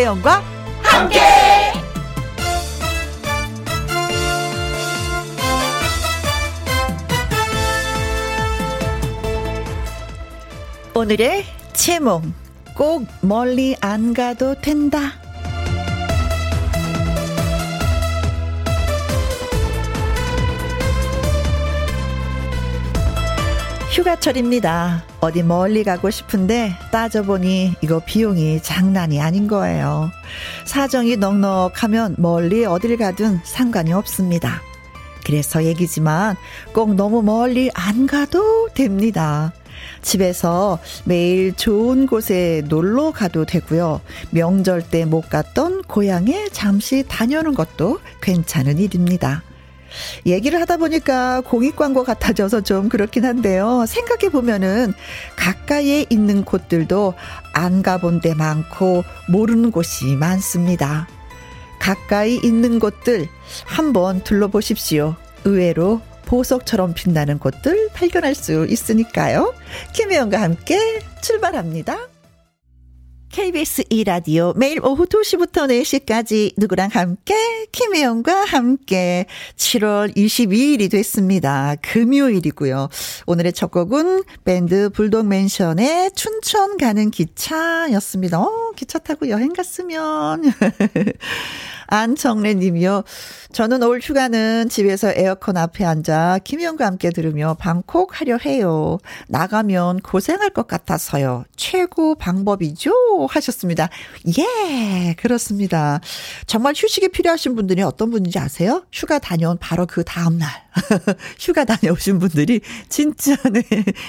김혜영과 함께. 오늘의 제목 꼭 멀리 안 가도 된다. 휴가철입니다. 어디 멀리 가고 싶은데 따져보니 이거 비용이 장난이 아닌 거예요. 사정이 넉넉하면 멀리 어딜 가든 상관이 없습니다. 그래서 얘기지만 꼭 너무 멀리 안 가도 됩니다. 집에서 매일 좋은 곳에 놀러 가도 되고요. 명절 때 못 갔던 고향에 잠시 다녀오는 것도 괜찮은 일입니다. 얘기를 하다 보니까 공익 광고 같아져서 좀 그렇긴 한데요. 생각해 보면은 가까이에 있는 곳들도 안 가본 데 많고 모르는 곳이 많습니다. 가까이 있는 곳들 한번 둘러보십시오. 의외로 보석처럼 빛나는 곳들 발견할 수 있으니까요. 김혜영과 함께 출발합니다. KBS 2라디오 매일 오후 2시부터 4시까지 누구랑 함께 김혜영과 함께 7월 22일이 됐습니다. 금요일이고요. 오늘의 첫 곡은 밴드 불독맨션의 춘천 가는 기차였습니다. 어, 기차 타고 여행 갔으면 안정래 님이요. 저는 올 휴가는 집에서 에어컨 앞에 앉아 김영과 함께 들으며 방콕 하려 해요. 나가면 고생할 것 같아서요. 최고 방법이죠? 하셨습니다. 예, 그렇습니다. 정말 휴식이 필요하신 분들이 어떤 분인지 아세요? 휴가 다녀온 바로 그 다음날. 휴가 다녀오신 분들이 진짜, 네,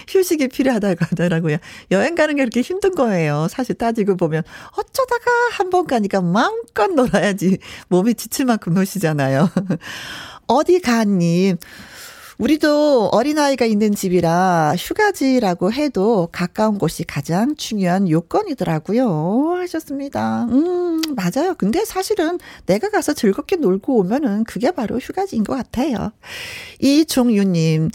휴식이 필요하다고 하더라고요. 여행 가는 게 그렇게 힘든 거예요. 사실 따지고 보면 어쩌다가 한 번 가니까 마음껏 놀아야지 몸이 지칠 만큼 노시잖아요. 어디 가님. 우리도 어린아이가 있는 집이라 휴가지라고 해도 가까운 곳이 가장 중요한 요건이더라고요. 하셨습니다. 음, 맞아요. 근데 사실은 내가 가서 즐겁게 놀고 오면은 그게 바로 휴가지인 것 같아요. 이종유님,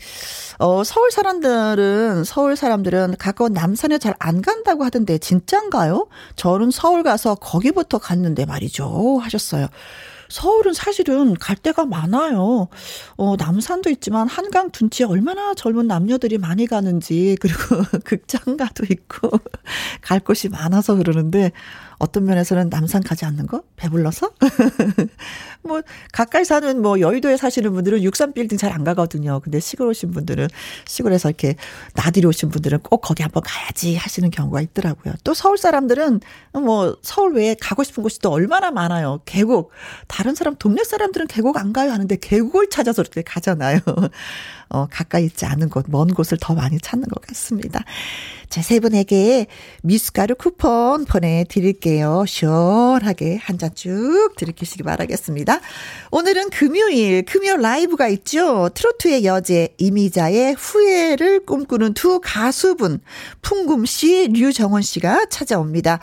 어, 서울 사람들은, 서울 사람들은 가까운 남산에 잘 안 간다고 하던데 진짠가요? 저는 서울 가서 거기부터 갔는데 말이죠. 하셨어요. 서울은 사실은 갈 데가 많아요. 어, 남산도 있지만 한강 둔치에 얼마나 젊은 남녀들이 많이 가는지, 그리고 극장가도 있고, 갈 곳이 많아서 그러는데, 어떤 면에서는 남산 가지 않는 거? 배불러서? 뭐, 가까이 사는 뭐 여의도에 사시는 분들은 63빌딩 잘 안 가거든요. 근데 시골 오신 분들은 시골에서 이렇게 나들이 오신 분들은 꼭 거기 한번 가야지 하시는 경우가 있더라고요. 또 서울 사람들은 뭐 서울 외에 가고 싶은 곳이 또 얼마나 많아요. 계곡. 다른 사람, 동네 사람들은 계곡 안 가요 하는데 계곡을 찾아서 이렇게 가잖아요. 어, 가까이 있지 않은 곳, 먼 곳을 더 많이 찾는 것 같습니다. 자, 세 분에게 미숫가루 쿠폰 보내드릴게요. 시원하게 한 잔 쭉 들이키시기 바라겠습니다. 오늘은 금요일, 금요 라이브가 있죠. 트로트의 여제, 이미자의 후회를 꿈꾸는 두 가수분, 풍금 씨, 류정원 씨가 찾아옵니다.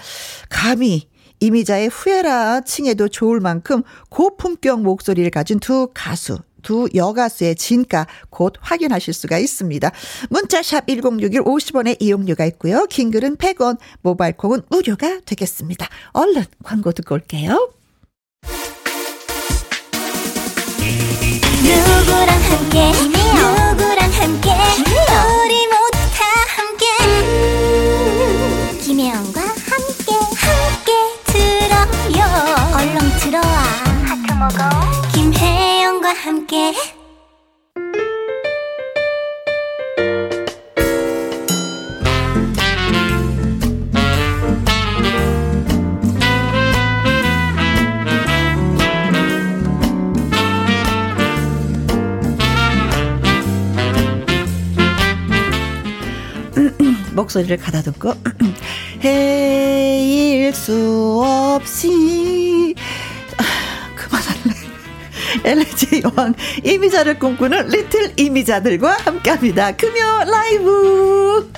감히 이미자의 후회라 칭해도 좋을 만큼 고품격 목소리를 가진 두 가수 두 여가수의 진가 곧 확인하실 수가 있습니다. 문자샵 1061 50원의 이용료가 있고요. 킹글은 100원, 모바일 콩은 무료가 되겠습니다. 얼른 광고 듣고 올게요. 누구랑 함께 누구랑 함께 우리 모두 다 함께 음, 김혜영과 함께 함께 들어요 얼렁 들어와 하트 먹어 함께. 목소리를 가다듬고 헤일 수 없이 LG 여왕 이미자를 꿈꾸는 리틀 이미자들과 함께합니다. 금요 라이브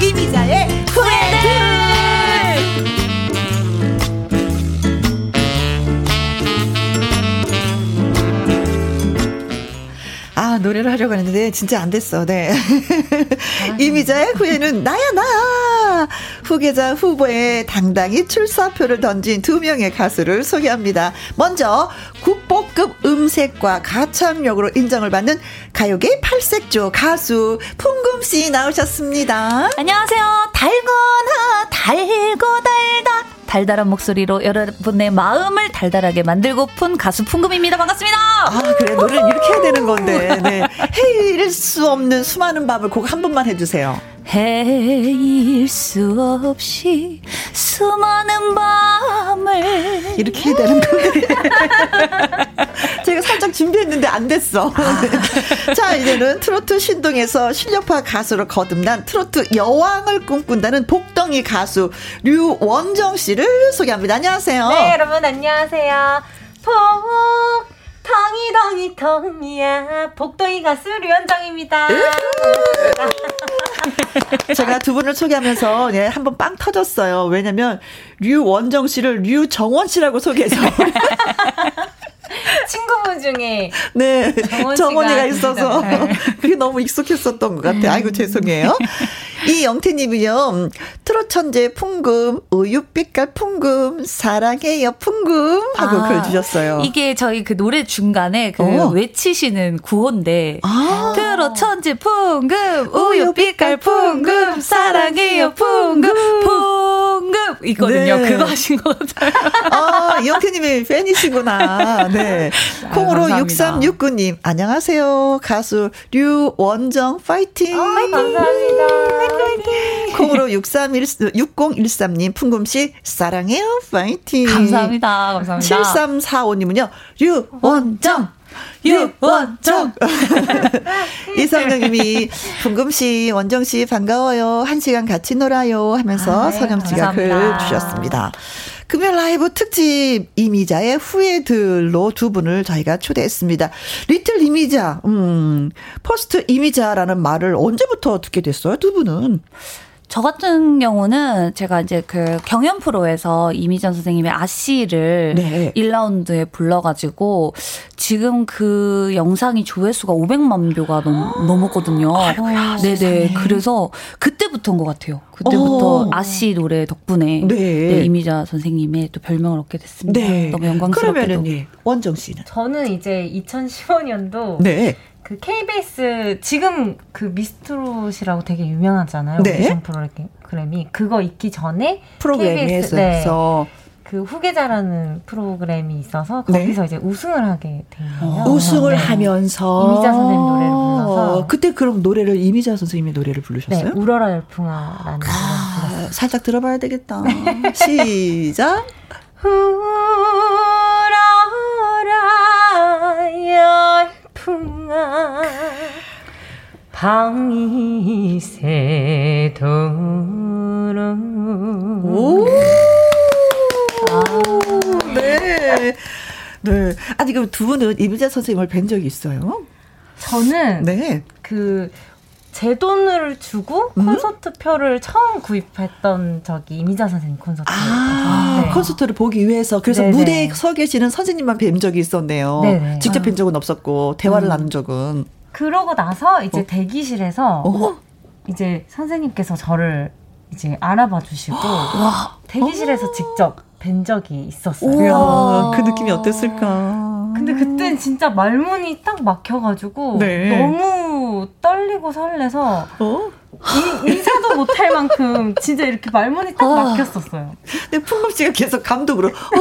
이미자의 후회들 아, 노래를 하려고 했는데 진짜 안 됐어. 네. 이미자의 후회는 나야 나. 후계자 후보에 당당히 출사표를 던진 두 명의 가수를 소개합니다. 먼저 국보급 음색과 가창력으로 인정을 받는 가요계 팔색조 가수 풍금 씨 나오셨습니다. 안녕하세요. 달거나 달고 달다 달달한 목소리로 여러분의 마음을 달달하게 만들고픈 가수 풍금입니다. 반갑습니다. 아, 그래. 노래를 이렇게 해야 되는 건데. 네. 헤일 수 없는 수많은 밤을 곡 한 번만 해주세요. 헤일 수 없이 수많은 밤을 이렇게 해야 되는 건데. 제가 살짝 준비했는데 안 됐어. 네. 자, 이제는 트로트 신동에서 실력파 가수로 거듭난 트로트 여왕을 꿈꾼다는 복덩이 가수 류원정 씨를 소개합니다. 안녕하세요. 네, 여러분 안녕하세요. 복 덩이 덩이 덩이야 복덩이 가수 류현정입니다. 제가 두 분을 소개하면서 네, 한번 빵 터졌어요. 왜냐면 류원정 씨를 류정원 씨라고 소개해서 친구분 중에 네 정원이가 있어서 네. 그게 너무 익숙했었던 것 같아요. 아이고 죄송해요. 이 영태님이요 트롯 천재 풍금 우유빛깔 풍금 사랑해요 풍금 하고 아, 글 주셨어요. 이게 저희 그 노래 중간에 그 어. 외치시는 구호인데 아. 트롯 천재 풍금 우유빛깔 풍금 사랑해요 풍금 풍금 있거든요. 네. 그거 하신 거죠. 아 영태님이 팬이시구나. 네. 아, 콩으로 6369님 안녕하세요 가수 류원정 파이팅. 아, 감사합니다. 콩으로 63 6013님, 풍금씨, 사랑해요, 파이팅. 감사합니다. 감사합니다. 7345님은요, 류원정! 류원정! 이선영님이, 풍금씨, 원정씨, 반가워요. 한 시간 같이 놀아요. 하면서 아, 네. 선영씨가 글 주셨습니다. 금요 라이브 특집 이미자의 후예들로 두 분을 저희가 초대했습니다. 리틀 이미자, 음, 퍼스트 이미자라는 말을 언제부터 듣게 됐어요? 두 분은? 저 같은 경우는 제가 이제 그 경연 프로에서 이미자 선생님의 아씨를 네. 1라운드에 불러가지고 지금 그 영상이 조회수가 500만 뷰가 넘, 넘었거든요. 아이고야, 네네. 세상에. 그래서 그때부터인 것 같아요. 그때부터 오. 아씨 노래 덕분에 네. 네, 이미자 선생님의 또 별명을 얻게 됐습니다. 네. 너무 영광스럽게도. 그러면은 예. 원정 씨는? 저는 이제 2015년도 네. 그 KBS 지금 그 미스트롯이라고 되게 유명하잖아요. 네. 오디션 프로그램이 그거 있기 전에 프로그램에서 네, 그 후계자라는 프로그램이 있어서 네. 거기서 네. 이제 우승을 하게 된 거예요. 우승을 네. 하면서 이미자 선생님 노래를 불러서 그때 그럼 노래를 이미자 선생님의 노래를 부르셨어요? 네, 울어라 열풍아라는 아, 살짝 들어봐야 되겠다. 시작. 울어라 열 풍아 방이 새도록 오 아, 네. 네. 아니, 그럼 두 분은 이미자 선생님을 뵌 적이 있어요? 저는 네. 그, 제 돈을 주고 음? 콘서트 표를 처음 구입했던 적이 이미자 선생님 콘서트. 아, 네. 콘서트를 보기 위해서 그래서 네네. 무대에 서 계시는 선생님만 뵌 적이 있었네요. 네네. 직접 뵌 적은 없었고 대화를 음. 나눈 적은. 그러고 나서 이제 어? 대기실에서 어? 이제 선생님께서 저를 이제 알아봐 주시고 와. 대기실에서 어? 직접 뵌 적이 있었어요. 이야, 그 느낌이 어땠을까? 근데 그땐 진짜 말문이 딱 막혀가지고 네. 너무 떨리고 설레서 어? 이, 인사도 못할 만큼 진짜 이렇게 말문이 딱 아. 막혔었어요. 근데 풍금 씨가 계속 감독으로 어,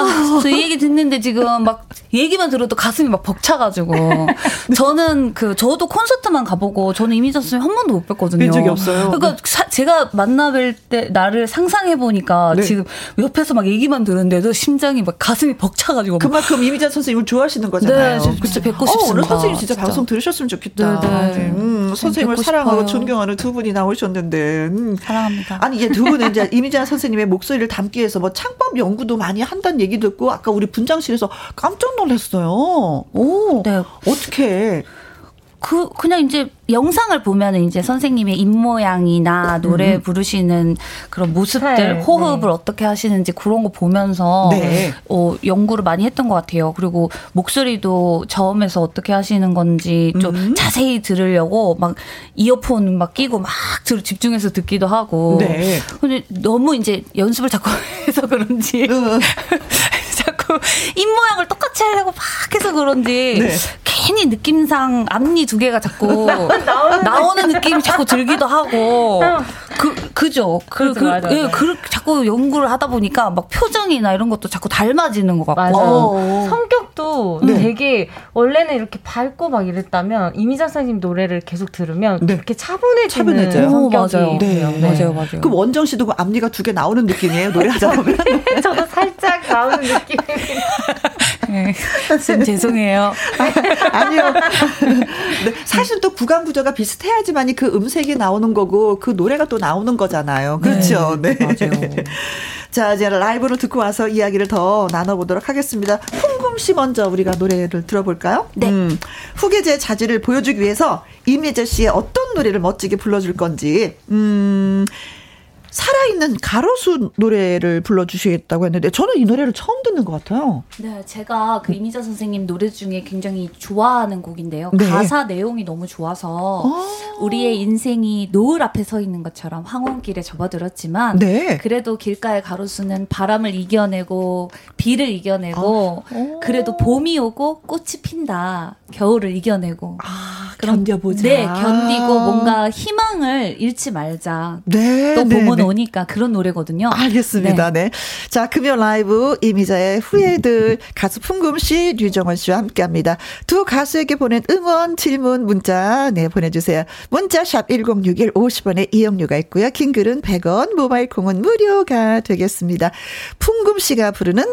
어, 저이 얘기 듣는데 지금 막 얘기만 들어도 가슴이 막 벅차가지고 저는 그 저도 콘서트만 가보고 저는 이미자 선생님 한 번도 못 뵀거든요. 뵌 적이 없어요. 그러니까 사, 제가 만나뵐 때 나를 상상해 보니까 네. 지금 옆에서 막 얘기만 들었는데도 심장이 막 가슴이 벅차가지고 그만큼 이미자 선생님을 좋아하시는 거잖아요. 네, 그쵸 뵙고 싶습니다. 어, 선생님 진짜, 진짜, 방송 들으셨으면 좋겠다. 네, 네. 음, 선생님을 사랑 사랑하고 존경하는 두 분이 나오셨는데 음. 사랑합니다. 아니 이제 두 분은 이제 이미자 선생님의 목소리를 담기 위해서 뭐 창법 연구도 많이 한다는 얘기 듣고 아까 우리 분장실에서 깜짝 놀랐어요. 오, 네. 어떻게? 그 그냥 이제 영상을 보면은 이제 선생님의 입 모양이나 노래 음. 부르시는 그런 모습들 네, 호흡을 네. 어떻게 하시는지 그런 거 보면서 네. 어, 연구를 많이 했던 것 같아요. 그리고 목소리도 저음에서 어떻게 하시는 건지 좀 음. 자세히 들으려고 막 이어폰 막 끼고 막 집중해서 듣기도 하고. 네. 근데 너무 이제 연습을 자꾸 해서 그런지 음. 입 모양을 똑같이 하려고 막 해서 그런지 네. 괜히 느낌상 앞니 두 개가 자꾸 나오는 느낌이 자꾸 들기도 하고 어. 그 그죠 그, 그, 맞아, 예, 그 자꾸 연구를 하다 보니까 막 표정이나 이런 것도 자꾸 닮아지는 것 같고 맞아. 어. 성격도 네. 되게 원래는 이렇게 밝고 막 이랬다면 이미자 선생님 노래를 계속 들으면 네. 이렇게 차분해지는 성격이 맞아요. 네. 네. 맞아요 맞아요 그 원정 씨도 그 앞니가 두 개 나오는 느낌이에요 노래하다 보면 저도 살짝 나오는 느낌 네. 좀 죄송해요. 아니요. 네, 사실 또 구강 구조가 비슷해야지만이 그 음색이 나오는 거고 그 노래가 또 나오는 거잖아요. 그렇죠. 네. 네. 맞아요. 자, 이제 라이브로 듣고 와서 이야기를 더 나눠보도록 하겠습니다. 풍금 씨 먼저 우리가 노래를 들어볼까요? 네. 음, 후계자의 자질을 보여주기 위해서 이미재 씨의 어떤 노래를 멋지게 불러줄 건지, 음, 살아있는 가로수 노래를 불러주시겠다고 했는데 저는 이 노래를 처음 듣는 것 같아요. 네, 제가 그 이미자 선생님 노래 중에 굉장히 좋아하는 곡인데요. 네. 가사 내용이 너무 좋아서 아~ 우리의 인생이 노을 앞에 서 있는 것처럼 황혼길에 접어들었지만 네. 그래도 길가의 가로수는 바람을 이겨내고 비를 이겨내고 아~ 그래도 봄이 오고 꽃이 핀다. 겨울을 이겨내고 아, 견뎌보자. 네, 견디고 뭔가 희망을 잃지 말자. 네, 또 봄은 네, 네. 그런 노래거든요. 알겠습니다. 네. 네. 자, 금요 라이브 이미자의 후예들 가수 풍금 씨, 류정원 씨와 함께 합니다. 두 가수에게 보낸 응원, 질문, 문자 네 보내주세요. 문자 샵 #1061 50원의 이용료가 있고요. 긴 글은 100원, 모바일 콩은 무료가 되겠습니다. 풍금 씨가 부르는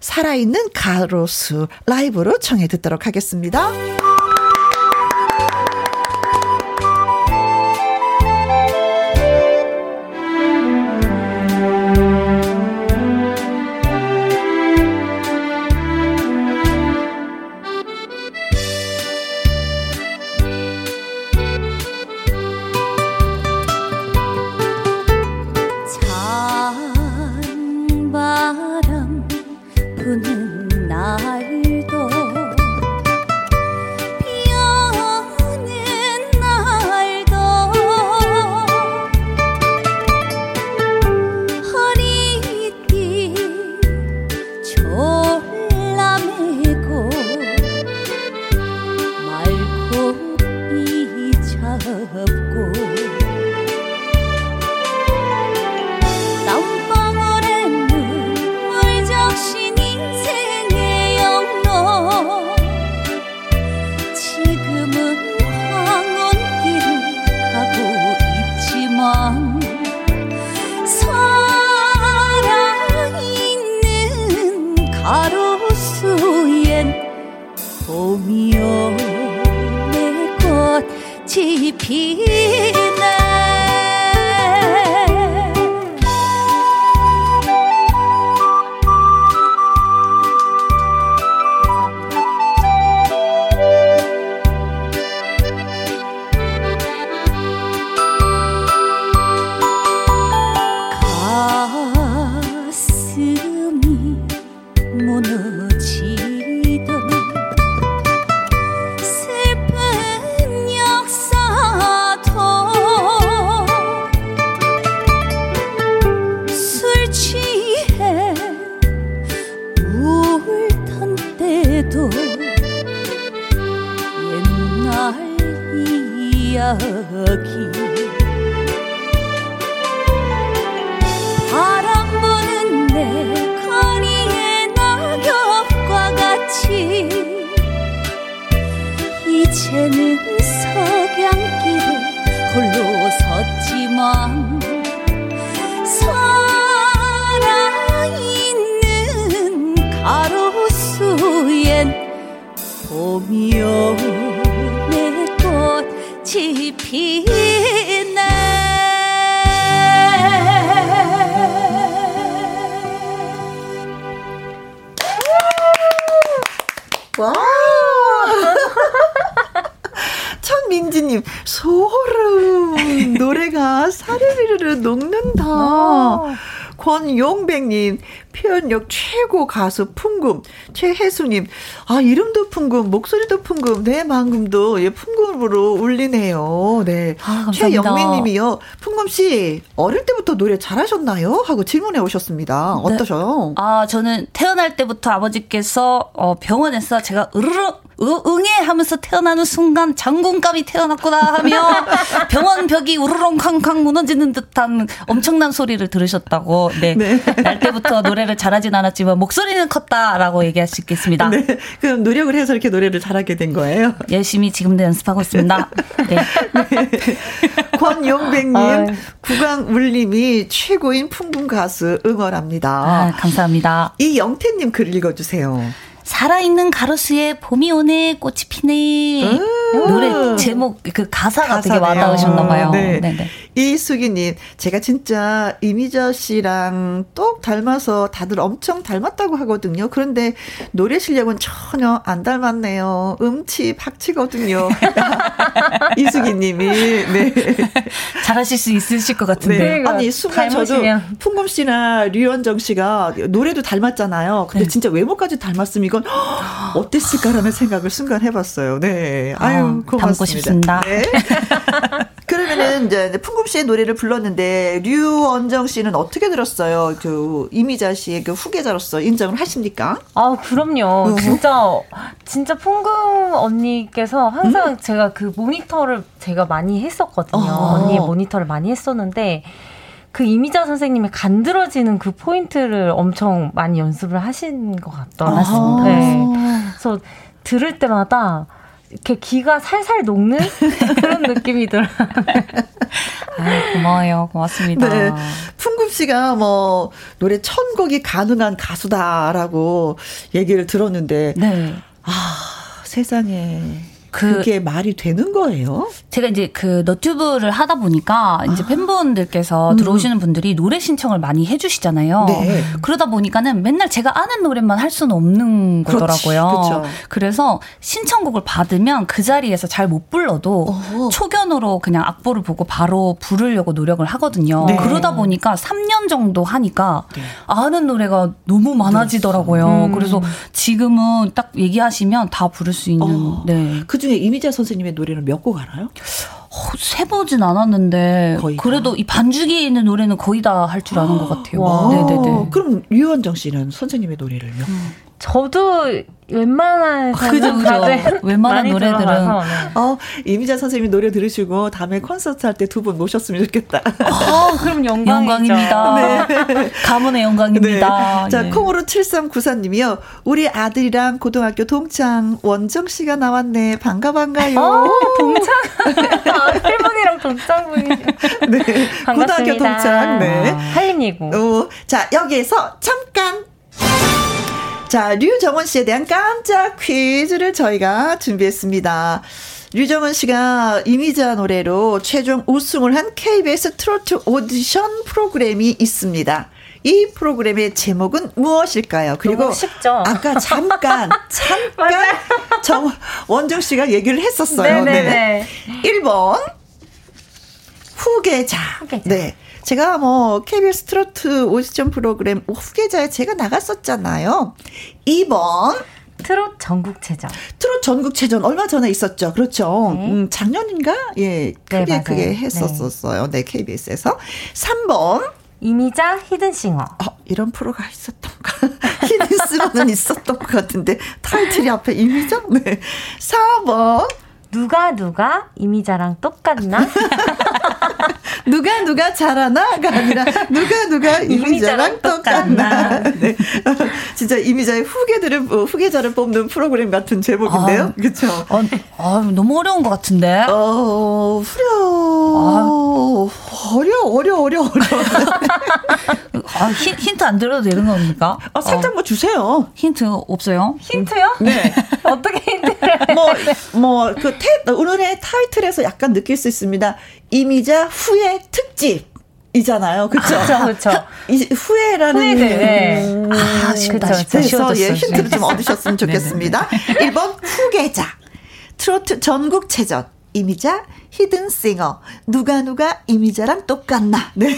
살아있는 가로수 라이브로 청해 듣도록 하겠습니다. 이수기님, 소름. 노래가 사르르르 녹는다. 아. 권용백님, 표현력 최고 가수 풍금. 최혜수님, 아, 이름도 풍금, 목소리도 풍금, 내 마음금도 예, 풍금으로 울리네요. 네. 아, 최영민님이요, 풍금씨, 어릴 때부터 노래 잘하셨나요? 하고 질문해 오셨습니다. 네. 어떠셔요? 네. 아, 저는 태어날 때부터 아버지께서 어, 병원에서 제가 으르르 응애 하면서 태어나는 순간 장군감이 태어났구나 하며 병원 벽이 우르렁 쾅쾅 무너지는 듯한 엄청난 소리를 들으셨다고. 네. 네. 날 때부터 노래를 잘하진 않았지만 목소리는 컸다라고 얘기할 수 있겠습니다. 네. 그럼 노력을 해서 이렇게 노래를 잘하게 된 거예요? 열심히 지금도 연습하고 있습니다. 네. 네. 권용백님, 아. 구강울님이 최고인 풍분 가수 응원합니다. 아, 감사합니다. 이 영태님 글 읽어주세요. 살아있는 가로수에 봄이 오네, 꽃이 피네. 음~ 노래 제목, 그 가사가 가사네요. 되게 와닿으셨나 봐요. 네. 네네. 이수기님, 제가 진짜 이미자 씨랑 똑 닮아서 다들 엄청 닮았다고 하거든요. 그런데 노래 실력은 전혀 안 닮았네요. 음치, 박치거든요. 이수기님이, 네. 잘하실 수 있으실 것 같은데. 네. 아니, 순간 저도 풍금 씨나 류현정 씨가 노래도 닮았잖아요. 근데 네. 진짜 외모까지 닮았으면 이건 어땠을까라는 생각을 순간 해봤어요. 네. 아유, 어, 고맙습니다. 담고 싶습니다. 네. 그러면은 이제 풍금 씨의 노래를 불렀는데 류언정 씨는 어떻게 들었어요? 그 이미자 씨의 그 후계자로서 인정을 하십니까? 아, 그럼요. 어. 진짜 진짜 풍금 언니께서 항상 음? 제가 그 모니터를 제가 많이 했었거든요. 어. 언니의 모니터를 많이 했었는데 그 이미자 선생님의 간드러지는 그 포인트를 엄청 많이 연습을 하신 것 같더라고요. 네. 그래서 들을 때마다 이렇게 기가 살살 녹는 그런 느낌이 들어요. 아, 고마워요. 고맙습니다. 네. 풍금 씨가 뭐 노래 천 곡이 가능한 가수다라고 얘기를 들었는데 네. 아, 세상에 그, 게 말이 되는 거예요? 제가 이제 그 너튜브를 하다 보니까 이제 아. 팬분들께서 음. 들어오시는 분들이 노래 신청을 많이 해주시잖아요. 네. 그러다 보니까는 맨날 제가 아는 노래만 할 수는 없는 거더라고요. 그렇죠. 그래서 신청곡을 받으면 그 자리에서 잘 못 불러도 어 초견으로 그냥 악보를 보고 바로 부르려고 노력을 하거든요. 네. 그러다 보니까 3년 정도 하니까 네. 아는 노래가 너무 많아지더라고요. 음. 그래서 지금은 딱 얘기하시면 다 부를 수 있는. 어. 네. 그 중에 이미자 선생님의 노래는 몇 곡 알아요? 어, 세보진 않았는데 그래도 이 반주기에 있는 노래는 거의 다 할 줄 아는 것 같아요. 네네네. 그럼 류원정 씨는 선생님의 노래를요? 음. 저도 웬만한 그죠, 그죠. 웬만한 노래들은 네. 어 이미자 선생님이 노래 들으시고 다음에 콘서트 할 때 두 분 모셨으면 좋겠다. 어, 그럼 영광이죠. 영광입니다. 네. 가문의 영광입니다. 네. 자 예. 콩으로 7394님이요. 우리 아들이랑 고등학교 동창 원정 씨가 나왔네. 반가 반가요. 어, 동창 아들분이랑 동창분이죠. 네. 반갑습니다. 고등학교 동창. 네. 한림이고. 어, 자 여기에서 잠깐 자, 류정원 씨에 대한 깜짝 퀴즈를 저희가 준비했습니다. 류정원 씨가 이미자 노래로 최종 우승을 한 KBS 트로트 오디션 프로그램이 있습니다. 이 프로그램의 제목은 무엇일까요? 그리고 아까 잠깐 잠깐 정 원정 씨가 얘기를 했었어요. 네네네. 네. 1번 후계자. 후계자. 네. 제가 뭐 KBS 트로트 오디션 프로그램 후계자에 제가 나갔었잖아요. 2번 트롯 전국체전. 트롯 전국체전 얼마 전에 있었죠. 그렇죠. 네. 음, 작년인가? 예, 크게 네, 크게 했었었어요. 네. 네, KBS에서. 3번 이미자 히든싱어. 어, 이런 프로가 있었던가. 히든싱어는 있었던 것 같은데 타이틀이 앞에 이미자? 네. 4번 누가 누가 이미자랑 똑같나? 누가 누가 잘하나가 아니라 누가 누가 이미자랑 똑같나. 네. 진짜 이미자의 후계들을 어, 후계자를 뽑는 프로그램 같은 제목인데요. 아, 그렇죠. 아, 아, 너무 어려운 것 같은데. 어, 후려. 아. 어려 어려 어려 어려. 아, 힌, 힌트 안 드려도 되는 겁니까? 아, 살짝 어. 뭐 주세요. 힌트 없어요? 힌트요? 네. 어떻게 힌트를? 뭐, 뭐, 그, 태, 오늘의 타이틀에서 약간 느낄 수 있습니다. 이미자 후의 특집. 이잖아요. 그렇죠? 그렇죠. 후회라는 후회들. 네. 아, 쉽다. 그래서 예, 힌트를 좀 얻으셨으면 좋겠습니다. 1번 후계자. 트로트 전국체전. 이미자 히든싱어 누가 누가 이미자랑 똑같나 네.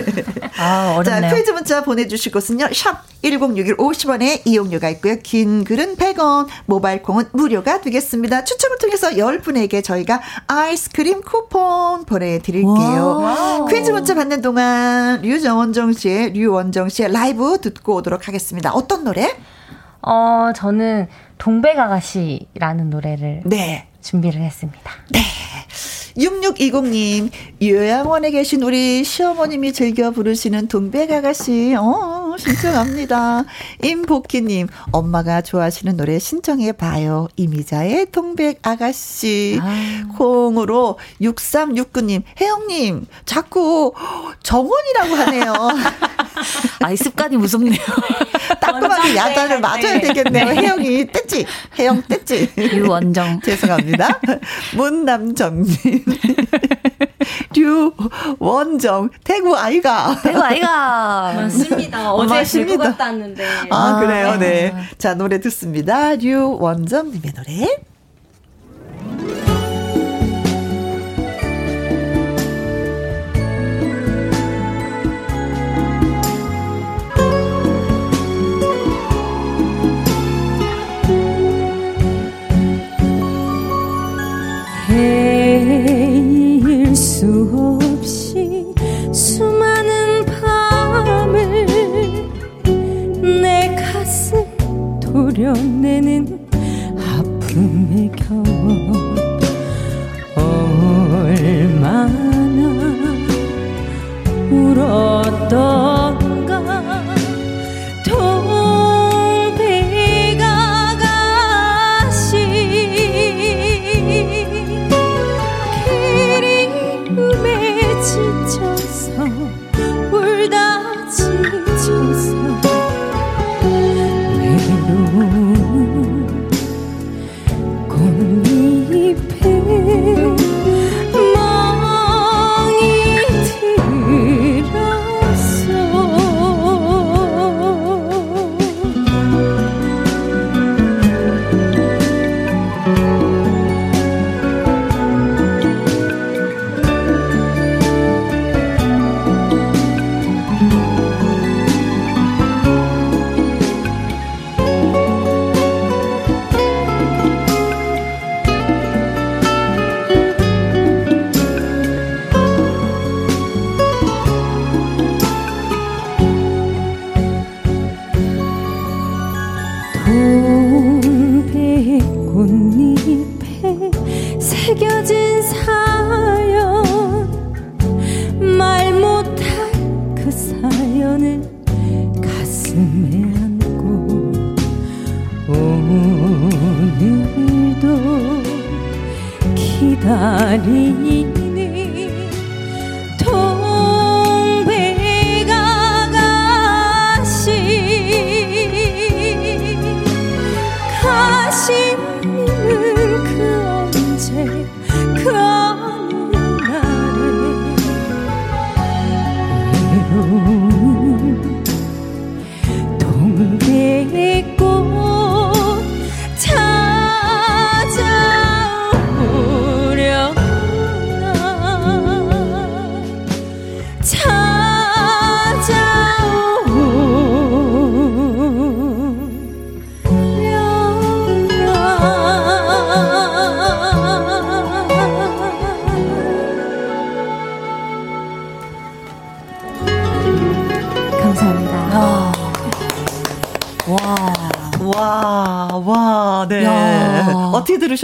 아, 어렵네요. 자 퀴즈 문자 보내주실 곳은요 샵 1061 50원에 이용료가 있고요 긴 글은 100원 모바일 콩은 무료가 되겠습니다 추첨을 통해서 10분에게 저희가 아이스크림 쿠폰 보내드릴게요 퀴즈 문자 받는 동안 류정원정 씨의 류원정 씨의 라이브 듣고 오도록 하겠습니다 어떤 노래? 어 저는 동백아가씨라는 노래를 네. 준비를 했습니다. 네. 6620님, 요양원에 계신 우리 시어머님이 즐겨 부르시는 동백아가씨, 어, 신청합니다. 임복희님, 엄마가 좋아하시는 노래 신청해봐요. 이미자의 동백아가씨. 아. 콩으로 6369님, 혜영님, 자꾸 정원이라고 하네요. 아이, 습관이 무섭네요. 따끔하게 야단을 맞아야 되겠네요. 네. 혜영이 뗐지? 혜영 뗐지? 유원정. 죄송합니다. 문남정님. 류 원정 태구 아이가 태구 아이가 맞습니다. 어제 맞습니다. 갔다 왔는데. 아, 아 그래요, 네. 자 노래 듣습니다. 류 원정님의 노래. 도려내는 아픔의 겨워 얼마나 울었던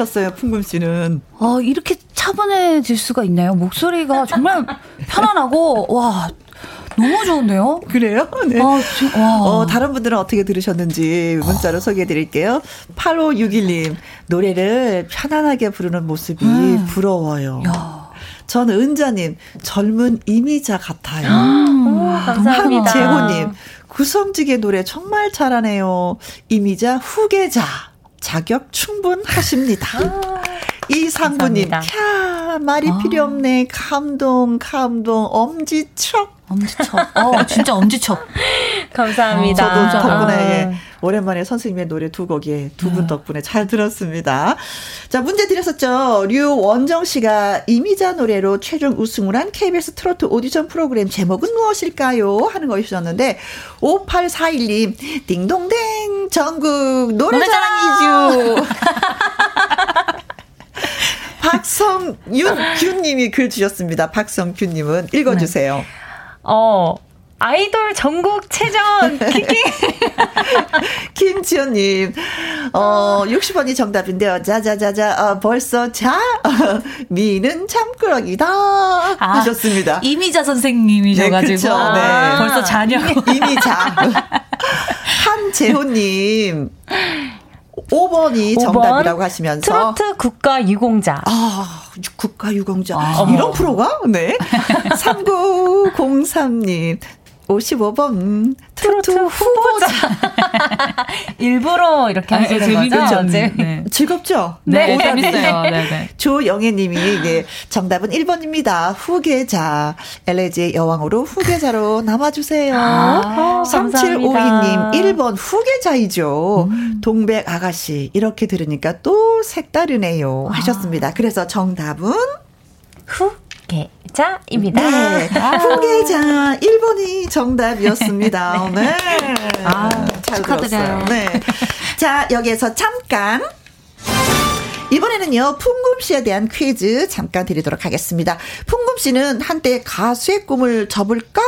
들으셨어요, 풍금 씨는? 아, 이렇게 차분해질 수가 있나요? 목소리가 정말 편안하고, 와, 너무 좋은데요? 그래요? 네. 아, 어, 다른 분들은 어떻게 들으셨는지 문자로 소개해 드릴게요. 8561님, 노래를 편안하게 부르는 모습이 음. 부러워요. 야. 전 은자님, 젊은 이미자 같아요. 오, 감사합니다. 한재호님, 구성지게 노래 정말 잘하네요. 이미자 후계자. 자격 충분하십니다. 아, 이상부님, 캬, 말이 아. 필요 없네. 감동, 감동, 엄지척. 엄지척. 어, 진짜 엄지척. 감사합니다. 어, 저도 덕분에 아. 오랜만에 선생님의 노래 두 곡에 두분 네. 덕분에 잘 들었습니다. 자, 문제 드렸었죠. 류원정 씨가 이미자 노래로 최종 우승을 한 KBS 트로트 오디션 프로그램 제목은 무엇일까요? 하는 것이었는데 5841님 딩동댕 전국 노래자랑이죠. 박성윤 님이 글 주셨습니다. 박성균 님은 읽어 주세요. 네. 어. 아이돌 전국 체전 키키 김지연님 어 60원이 정답인데요 자자자자 어, 벌써 자 미는 참꾸러기다 아, 하셨습니다 이미자 선생님이셔가지고 네, 그렇죠. 네. 아, 벌써 자녀 이미 자 한재호님 5번이 5번 정답이라고 하시면서 트로트 국가 유공자. 아, 국가 유공자. 아, 이런 프로가? 네. 3903님. 55번 트로트, 트로트 후보자. 일부러 이렇게 하시는 거죠? 네. 네. 즐겁죠? 네, 네. 재밌어요. 네, 네. 조영애님이 예, 정답은 1번입니다. 후계자. LAG의 여왕으로 후계자로 남아주세요. 아, 3752님 1번 후계자이죠. 음. 동백 아가씨. 이렇게 들으니까 또 색다르네요. 하셨습니다. 아. 그래서 정답은 후후 계자입니다. 네. 아. 후계자 1번이 정답이었습니다. 네. 네. 아, 잘 축하드려요. 들었어요. 네. 자, 여기에서 잠깐 이번에는요, 풍금 씨에 대한 퀴즈 잠깐 드리도록 하겠습니다. 풍금 씨는 한때 가수의 꿈을 접을까?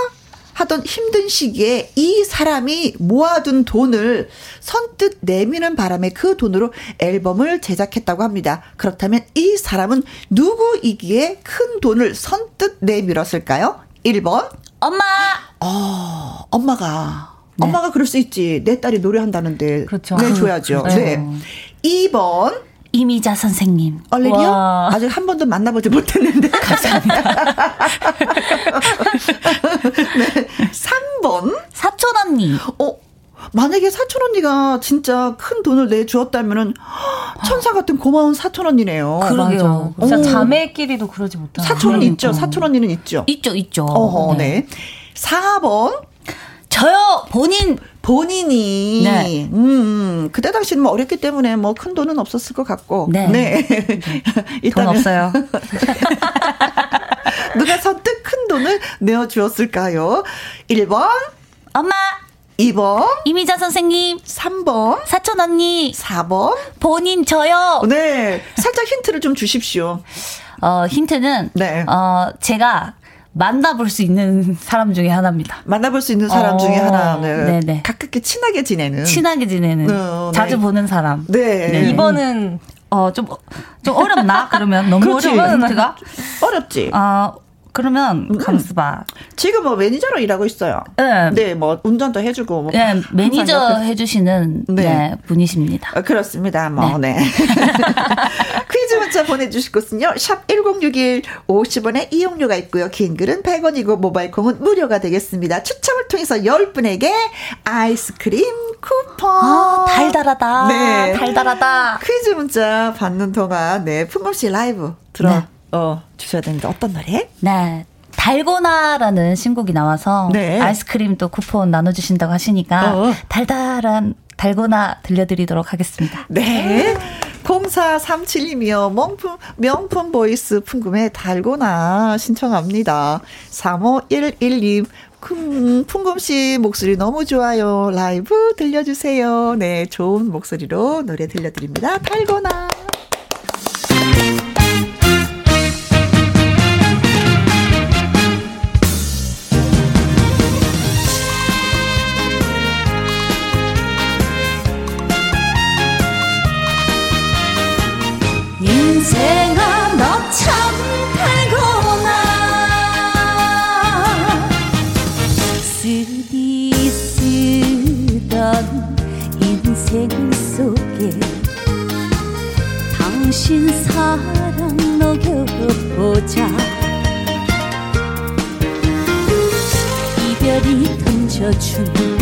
하던 힘든 시기에 이 사람이 모아둔 돈을 선뜻 내미는 바람에 그 돈으로 앨범을 제작했다고 합니다. 그렇다면 이 사람은 누구이기에 큰 돈을 선뜻 내밀었을까요? 1번. 엄마! 어, 엄마가. 네. 엄마가 그럴 수 있지. 내 딸이 노래한다는데. 그렇죠. 내 줘야죠. 네. 네. 2번. 이미자 선생님. 얼레리요? 아직 한 번도 만나보지 못했는데. 감사합니다. 네. 3번. 사촌 언니. 어, 만약에 사촌 언니가 진짜 큰 돈을 내 주었다면은 천사 같은 고마운 사촌 언니네요. 그러게요. 진짜 자매끼리도 그러지 못하는. 사촌은 그러니까. 있죠. 사촌 언니는 있죠. 있죠, 있죠. 어허, 네. 네. 4번. 저요 본인 본인이 네. 음, 음, 그때 당시는 뭐 어렸기 때문에 뭐 큰 돈은 없었을 것 같고 네, 네. 돈 없어요. 누가 선뜻 큰 돈을 내어 주었을까요? 1번 엄마 2번 이미자 선생님 3번 사촌 언니 4번 본인 저요. 네. 살짝 힌트를 좀 주십시오. 어, 힌트는 네. 어, 제가 만나볼 수 있는 사람 중에 하나입니다. 만나볼 수 있는 사람 어, 중에 하나는 네네. 가깝게 친하게 지내는 친하게 지내는 어, 네. 자주 보는 사람. 네. 네. 이번은 어좀좀 좀 어렵나? 그러면 너무 어려운 힌트가 어렵지. 어 그러면 음. 감스바 지금 뭐 매니저로 일하고 있어요. 네, 네 뭐 운전도 해주고 뭐 네, 매니저 해주시는 네. 네, 분이십니다. 어, 그렇습니다. 뭐 네. 네. 퀴즈 문자 보내주실 곳은요. 샵 #1061 50원의 이용료가 있고요. 긴 글은 100원이고 모바일 콩은 무료가 되겠습니다. 추첨을 통해서 10분에게 아이스크림 쿠폰. 아, 달달하다. 네, 달달하다. 퀴즈 문자 받는 동안 네씨 라이브 들어. 네. 어, 주셔야 되는데 어떤 노래? 네. 달고나라는 신곡이 나와서 네. 아이스크림 또 쿠폰 나눠주신다고 하시니까 어. 달달한 달고나 들려드리도록 하겠습니다. 네. 0437님이요. 명품, 명품 보이스 풍금의 달고나 신청합니다. 3511님. 풍금 씨 목소리 너무 좋아요. 라이브 들려주세요. 네, 좋은 목소리로 노래 들려드립니다. 달고나. 인생아 너 참 달고나. 쓰디 쓰던 인생 속에 당신 사랑 녹여보자. 이별이 던져준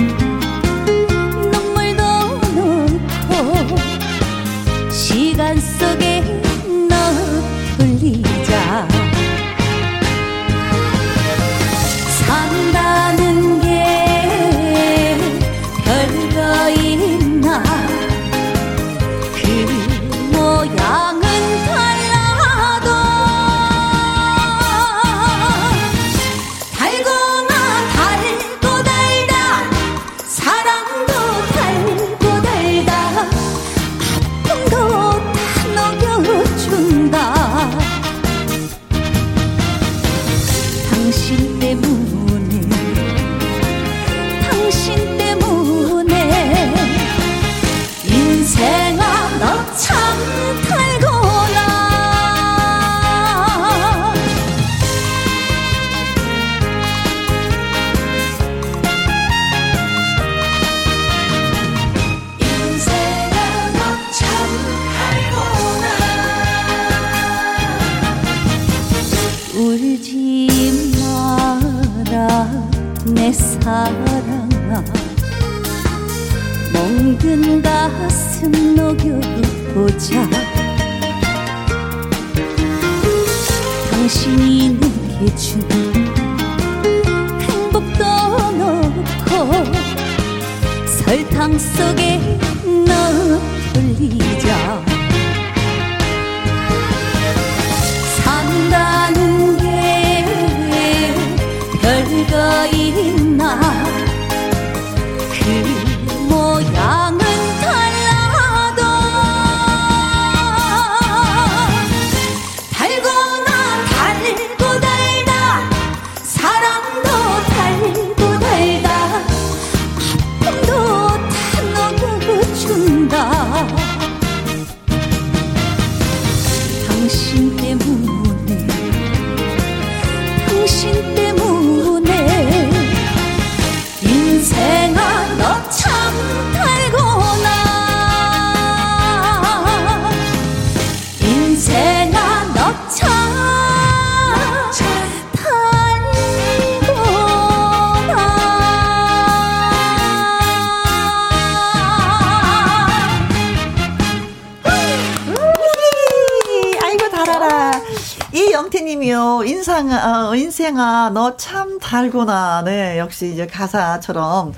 어, 인생아 너 참 달구나. 네 역시 이제 가사처럼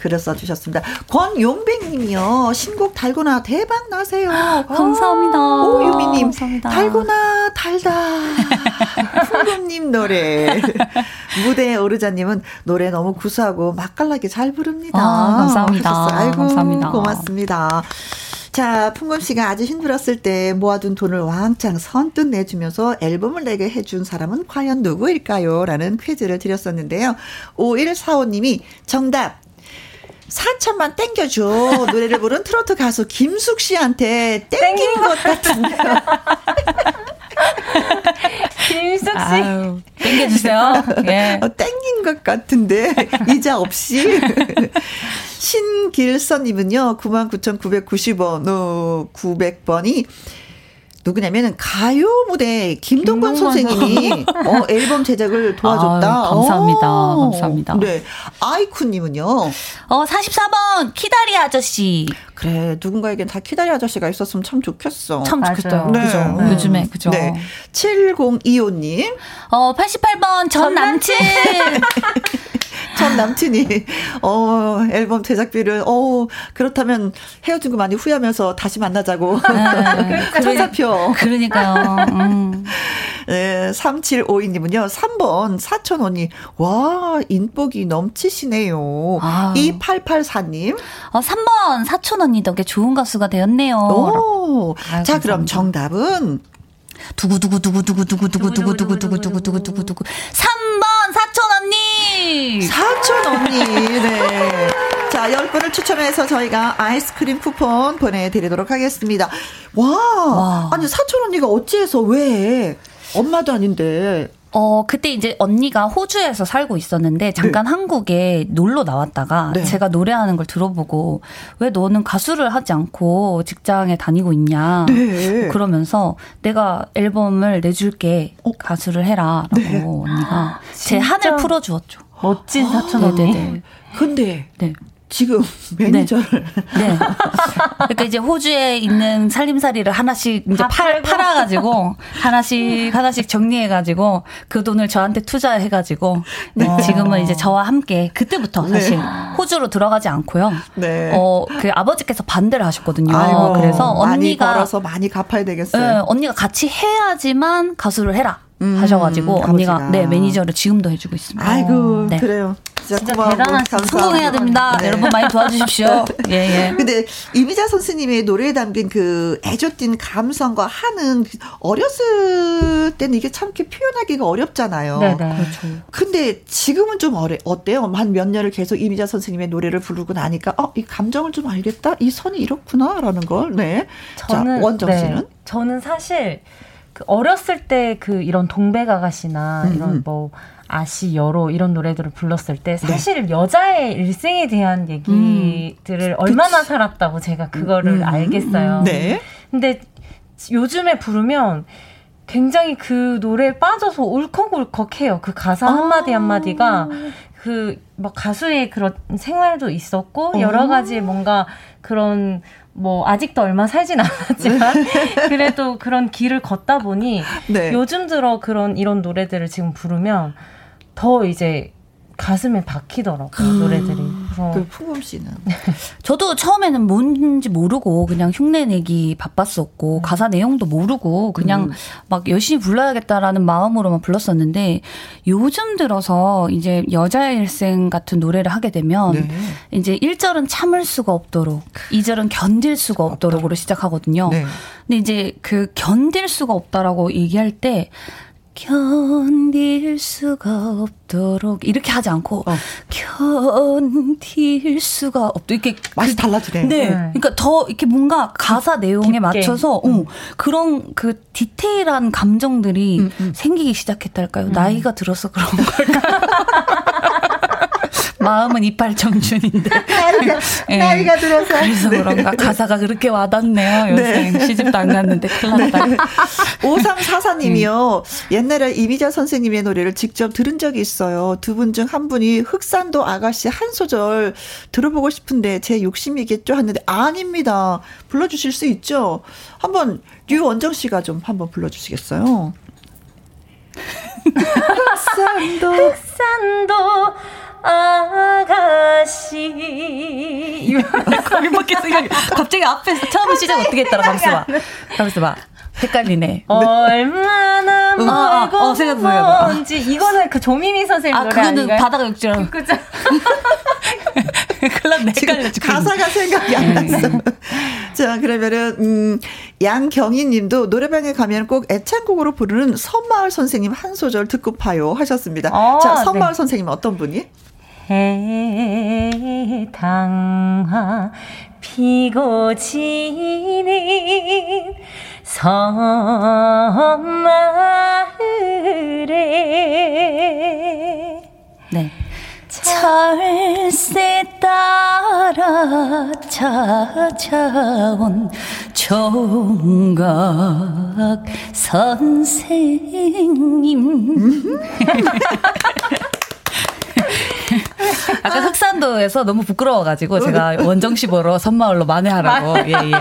글을 써주셨습니다. 권용백님이요 신곡 달구나 대박 나세요. 감사합니다. 오 유미님 감사합니다. 달구나 달다. 풍금님 노래 무대에 오르자님은 노래 너무 구수하고 맛깔나게 잘 부릅니다. 아, 감사합니다. 하셨어요. 아이고 감사합니다. 고맙습니다. 자, 풍금 씨가 아주 힘들었을 때 모아둔 돈을 왕창 선뜻 내주면서 앨범을 내게 해준 사람은 과연 누구일까요? 라는 퀴즈를 드렸었는데요. 5145님이 정답. 4천만 땡겨줘. 노래를 부른 트로트 가수 김숙 씨한테 땡긴 것 같은데요. 김숙 씨. 아유, 땡겨주세요. 예. 어, 땡긴 것 같은데 이자 없이 신길선님은요 99,990원 어, 900번이 누구냐면은 가요 무대 김동건 선생님이 어, 앨범 제작을 도와줬다. 아유, 감사합니다. 어. 감사합니다. 네. 아이쿠 님은요. 어, 44번, 키다리 아저씨. 그래, 누군가에겐 다 키다리 아저씨가 있었으면 참 좋겠어. 참. 좋겠다. 네. 그죠. 네. 요즘에, 그죠. 네. 7025 님. 어, 88번, 전 남친. 전 남친이 어 앨범 제작비를 어 그렇다면 헤어진 거 많이 후회하면서 다시 만나자고 네. 천사표 그러니까요. 음. 네, 3752님은요 3번 사촌 언니 와 인복이 넘치시네요 아우. 2884님 어, 3번, 사촌 언니 덕에 좋은 가수가 되었네요. 오. 아유, 자 그럼 감사합니다. 정답은 두구두구두구두구두구두구두구두구두구두구두구 3번, 사촌 언니. 사촌 언니 네. 자, 10분을 추첨해서 저희가 아이스크림 쿠폰 보내드리도록 하겠습니다. 와, 와. 아니, 사촌 언니가 어찌해서 왜 엄마도 아닌데 어, 그때 이제 언니가 호주에서 살고 있었는데 잠깐 한국에 놀러 나왔다가 네. 제가 노래하는 걸 들어보고 왜 너는 가수를 하지 않고 직장에 다니고 있냐. 네. 그러면서 내가 앨범을 내줄게. 어? 가수를 해라. 라고 네. 언니가 제 진짜? 한을 풀어 주었죠. 멋진 사촌 언니. 네네네. 근데 네. 지금 매니저를 네. 그러니까 이제 호주에 있는 살림살이를 하나씩 이제 다 팔. 팔아가지고 하나씩 하나씩 정리해가지고 그 돈을 저한테 투자해가지고 네, 지금은 이제 저와 함께 그때부터 사실 호주로 들어가지 않고요. 네. 어, 그 아버지께서 반대를 하셨거든요. 아이고, 그래서 많이 언니가 벌어서 많이 갚아야 되겠어요. 네, 언니가 같이 해야지만 가수를 해라. 음, 하셔가지고 언니가 아버지가. 네 매니저를 지금도 해주고 있습니다. 아이고 네. 그래요. 진짜, 진짜. 대단하시다. 성공해야 됩니다. 네. 여러분 많이 도와주십시오. 예 예. 근데 이미자 선생님의 노래에 담긴 그 애젓띤 감성과 하는 그 어렸을 때는 이게 참 이렇게 표현하기가 어렵잖아요. 네 네. 그렇죠. 근데 지금은 좀 어래, 어때요? 한 몇 년을 계속 이미자 선생님의 노래를 부르고 나니까, 어, 이 감정을 좀 알겠다? 이 선이 이렇구나 라는 걸, 네. 저는 자, 원정 네, 씨는? 저는 사실 그 어렸을 때 그 이런 동백 아가씨나 음, 음. 이런 뭐 아시 여로 이런 노래들을 불렀을 때 사실 여자의 일생에 대한 얘기들을 얼마나 살았다고 제가 그거를 음, 음, 알겠어요. 네. 근데 요즘에 부르면 굉장히 그 노래에 빠져서 울컥울컥해요. 그 가사 아. 한마디 한마디가 그 막 가수의 그런 생활도 있었고 여러 가지 뭔가 그런 뭐 아직도 얼마 살진 않았지만 그래도 그런 길을 걷다 보니 네. 요즘 들어 그런 이런 노래들을 지금 부르면 더 이제 가슴에 박히더라고요 음. 노래들이. 그래서 그 풍금 씨는 저도 처음에는 뭔지 모르고 그냥 흉내 내기 바빴었고 음. 가사 내용도 모르고 그냥 음. 막 열심히 불러야겠다라는 마음으로만 불렀었는데 요즘 들어서 이제 여자 일생 같은 노래를 하게 되면 네. 이제 1절은 참을 수가 없도록 2절은 견딜 수가 없도록으로 시작하거든요. 네. 근데 이제 그 견딜 수가 없다라고 얘기할 때 견딜 수가 없도록 이렇게 하지 않고 어. 견딜 수가 없도록 이렇게 맛이 그, 달라지네. 네. 네. 그러니까 더 이렇게 뭔가 가사 내용에 깊게. 맞춰서 음. 어, 그런 그 디테일한 감정들이 음, 음. 생기기 시작했달까요? 음. 나이가 들어서 그런 걸까? 마음은 이빨 청춘인데. 나이가, 네. 나이가 들어서. 그래서 네. 그런가. 가사가 그렇게 와닿네요. 요새 네. 시집도 안 갔는데 큰일 났다. 네. 5344님이요. 음. 옛날에 이미자 선생님의 노래를 직접 들은 적이 있어요. 두 분 중 한 분이 흑산도 아가씨 한 소절 들어보고 싶은데 제 욕심이겠죠? 했는데 아닙니다. 불러주실 수 있죠? 한번 류원정 씨가 좀 한번 불러주시겠어요? 흑산도 흑산도 아가씨. 거기밖에 생각이 갑자기 앞에서 처음 시작 어떻게 했더라, 가만있어 봐. 가만있어 봐. 헷갈리네. 얼마나 멀고 어, 어, 어, 생각나, 먼지. 이거는 그 조미미 선생님 아, 노래 그거는 아닌가요? 바다가 육지랑. 그죠. 클럽 헷갈려 가사가 생각이 안 네. 났어. 자, 그러면은, 음, 양경희 님도 노래방에 가면 꼭 애창곡으로 부르는 선마을 선생님 한 소절 듣고 파요 하셨습니다. 아, 자, 선마을 네. 선생님 어떤 분이? 해당화 피고 지는 섬마을에 네. 철새 따라 찾아온 총각 선생님 아까 흑산도에서 너무 부끄러워가지고 제가 원정씨 보러 섬마을로 만회하라고 예예. 예.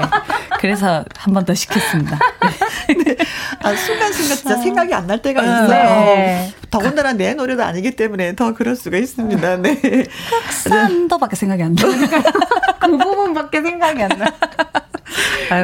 그래서 한 번 더 시켰습니다. 네. 아, 순간순간 진짜 생각이 안 날 때가 아, 있어요. 네. 더군다나 내 노래도 아니기 때문에 더 그럴 수가 있습니다. 네. 흑산도밖에 생각이 안 나. 그 부분밖에 생각이 안 나.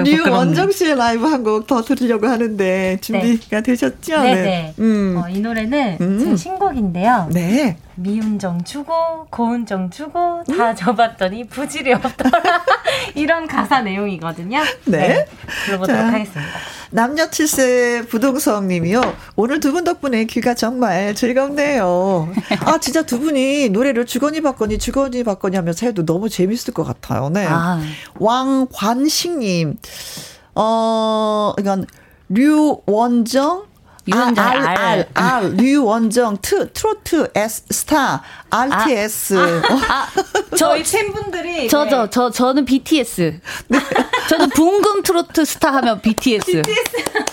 류원정 씨의 라이브 한 곡 더 들으려고 하는데 준비가 네. 되셨죠? 네네. 네. 음. 어, 이 노래는 음. 제 신곡인데요. 네. 미운 정 주고 고운 정 주고 다 음. 줘봤더니 부질이 없더라 이런 가사 내용이거든요. 네. 네 불러보도록 자, 하겠습니다. 남녀 7세 부동성님이요. 오늘 두 분 덕분에 귀가 정말 즐겁네요. 아 진짜 두 분이 노래를 주거니 받거니 주거니 받거니 하면서 해도 너무 재밌을 것 같아요. 네. 아. 왕관식님, 어 이건 류원정 류원정 아, R, R, R, 류원정, 트, 트로트, S, 스타, RTS. 아, 아, 아, 저희 팬분들이. 저, 저, 저, 저는 BTS. 네. 저는 붕금 트로트 스타 하면 BTS. BTS.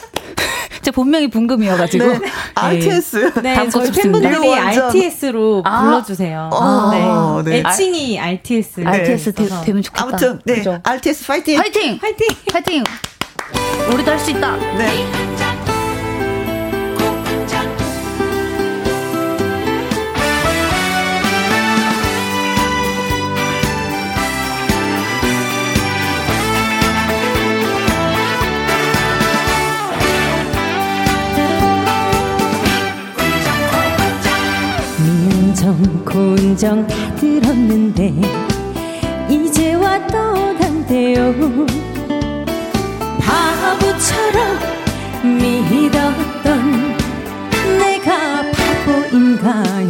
제 본명이 붕금이어가지고. 네. RTS. 네, 네 저희 팬분들이 RTS로 아. 불러주세요. 아, 네. 네. 애칭이 RTS. RTS 되, 되면 좋겠다. 아무튼, 네. 그죠? RTS 파이팅! 파이팅! 파이팅! 파이팅! 우리도 할 수 있다. 네. 곤정 곤정 들었는데 이제와 떠난대요. 바보처럼 믿었던 내가 바보인가요?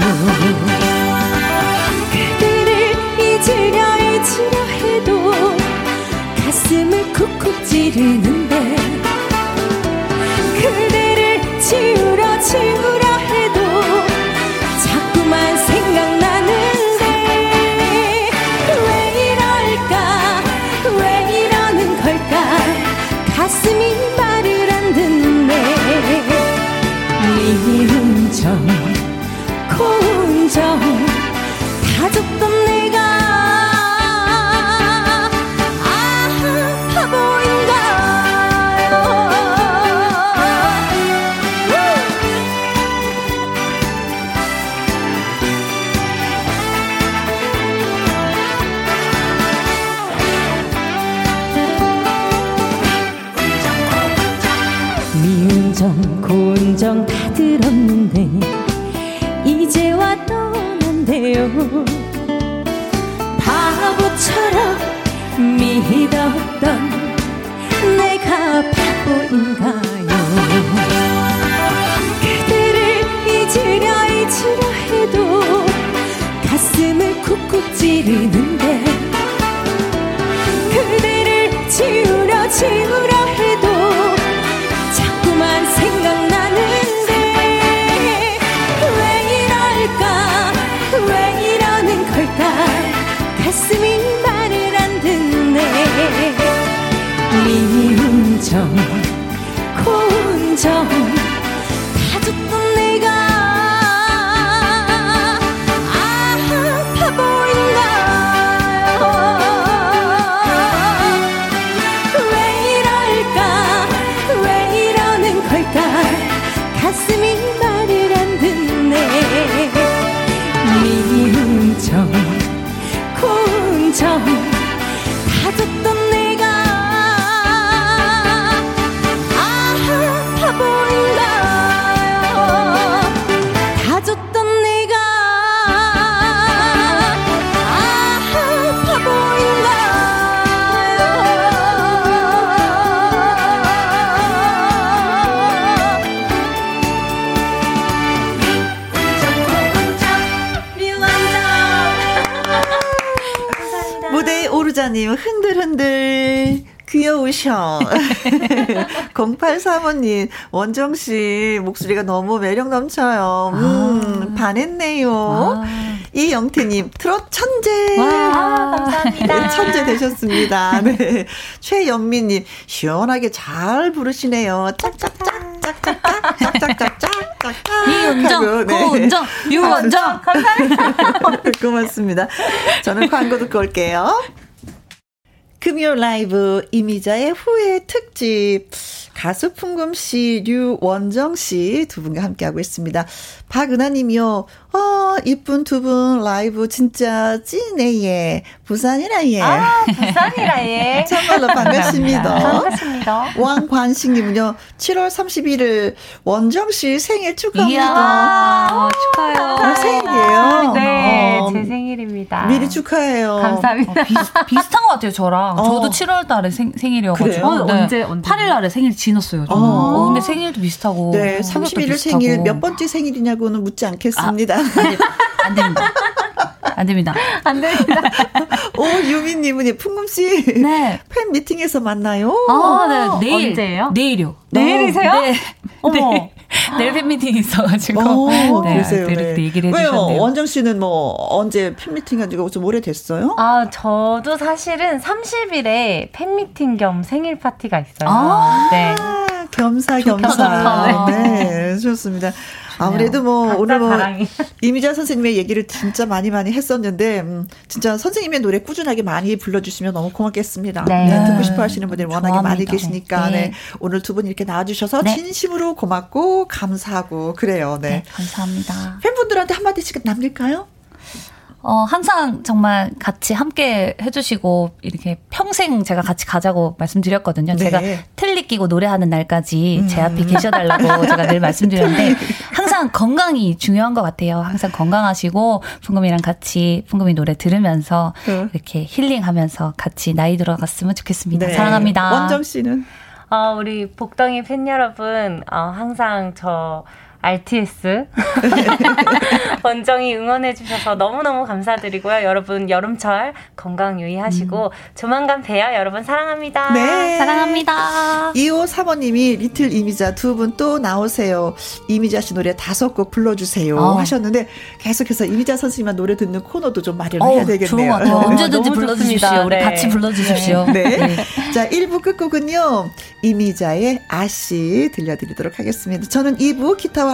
그대를 잊으려 잊으려 해도 가슴을 쿡쿡 찌르는데 떠난대요. 바보처럼 믿었던 내가 바보인가요? 그대를 잊으려 잊으려 해도 가슴을 쿡쿡 찌르는데 그대를 지우려 지우려 정 고운 정 이사님 흔들흔들 귀여우셔. 0835님, 원정씨, 목소리가 너무 매력 넘쳐요. 음, 아. 반했네요. 아. 이영태님, 트롯 천재. 와, 감사합니다. 네, 천재 되셨습니다. 네. 최영민님, 시원하게 잘 부르시네요. 짝짝짝, 짝짝짝, 짝짝짝짝, 이은정, 네. 고은정, 유원정. 감사합니다. 고맙습니다. 저는 광고 듣고 올게요. 금요 라이브 이미자의 후회 특집 가수 풍금 씨, 류원정 씨 두 분과 함께하고 있습니다. 박은하 님이요. 어, 이쁜 두 분 라이브 진짜 찐해, 예. 부산이라, 예. 아, 부산이라, 예. 정말로 반갑습니다. 반갑습니다. 왕관식 님은요. 7월 31일 원정 씨 생일 축하합니다. 이야, 어, 축하해요. 아, 생일이에요? 네, 어, 제 생일입니다. 미리 축하해요. 감사합니다. 어, 비슷, 한것 같아요, 저랑. 어. 저도 7월 달에 생, 생일이어가지고. 어, 네. 언제, 언제? 8일 날에 생일 지났어요, 저는. 어. 근데 생일도 비슷하고. 네, 31일 생일 몇 번째 생일이냐고는 묻지 않겠습니다. 아, 안, 됩니다. 안 됩니다. 안 됩니다. 오, 유민님은, 풍금씨. 네. 팬 미팅에서 만나요? 아, 네. 내일. 언제예요? 내일요. 내일이세요? 네. 어머. 네. 내일 팬미팅 있어가지고. 오, 네, 그러세요. 네. 얘기를 왜요? 해주셨네요. 원정 씨는 뭐, 언제 팬미팅 가지고 좀 오래됐어요? 아, 저도 사실은 30일에 팬미팅 겸 생일 파티가 있어요. 아, 네. 겸사겸사. 네, 좋습니다. 아무래도 뭐 오늘 뭐. 이미자 선생님의 얘기를 진짜 많이 많이 했었는데 음, 진짜 선생님의 노래 꾸준하게 많이 불러주시면 너무 고맙겠습니다. 네. 네 듣고 싶어 하시는 분들이 워낙에 좋아합니다. 많이 계시니까 네. 네. 오늘 두 분 이렇게 나와주셔서 네. 진심으로 고맙고 감사하고 그래요. 네. 네 감사합니다. 팬분들한테 한마디씩 남길까요? 어, 항상 정말 같이 함께 해주시고, 이렇게 평생 제가 같이 가자고 말씀드렸거든요. 네. 제가 틀리 끼고 노래하는 날까지 음. 제 앞에 계셔달라고 제가 늘 말씀드렸는데, 항상 건강이 중요한 것 같아요. 항상 건강하시고, 풍금이랑 같이 풍금이 노래 들으면서, 음. 이렇게 힐링하면서 같이 나이 들어갔으면 좋겠습니다. 네. 사랑합니다. 원정 씨는? 어, 우리 복덩이 팬 여러분, 어, 항상 저, RTS 원정이 응원해 주셔서 너무너무 감사드리고요. 여러분 여름철 건강 유의하시고 음. 조만간 봬요. 여러분 사랑합니다. 네. 사랑합니다. 2호 사모님이 리틀 이미자 두 분 또 나오세요. 이미자 씨 노래 다섯 곡 불러주세요 어. 하셨는데 계속해서 이미자 선생님만 노래 듣는 코너도 좀 마련해야 어, 되겠네요. 좋은 것 같아요. 어, 언제든지 불러주십시오. 우리 네. 같이 불러주십시오. 네. 네. 자 1부 끝곡은요. 이미자의 아씨 들려드리도록 하겠습니다. 저는 2부 기타와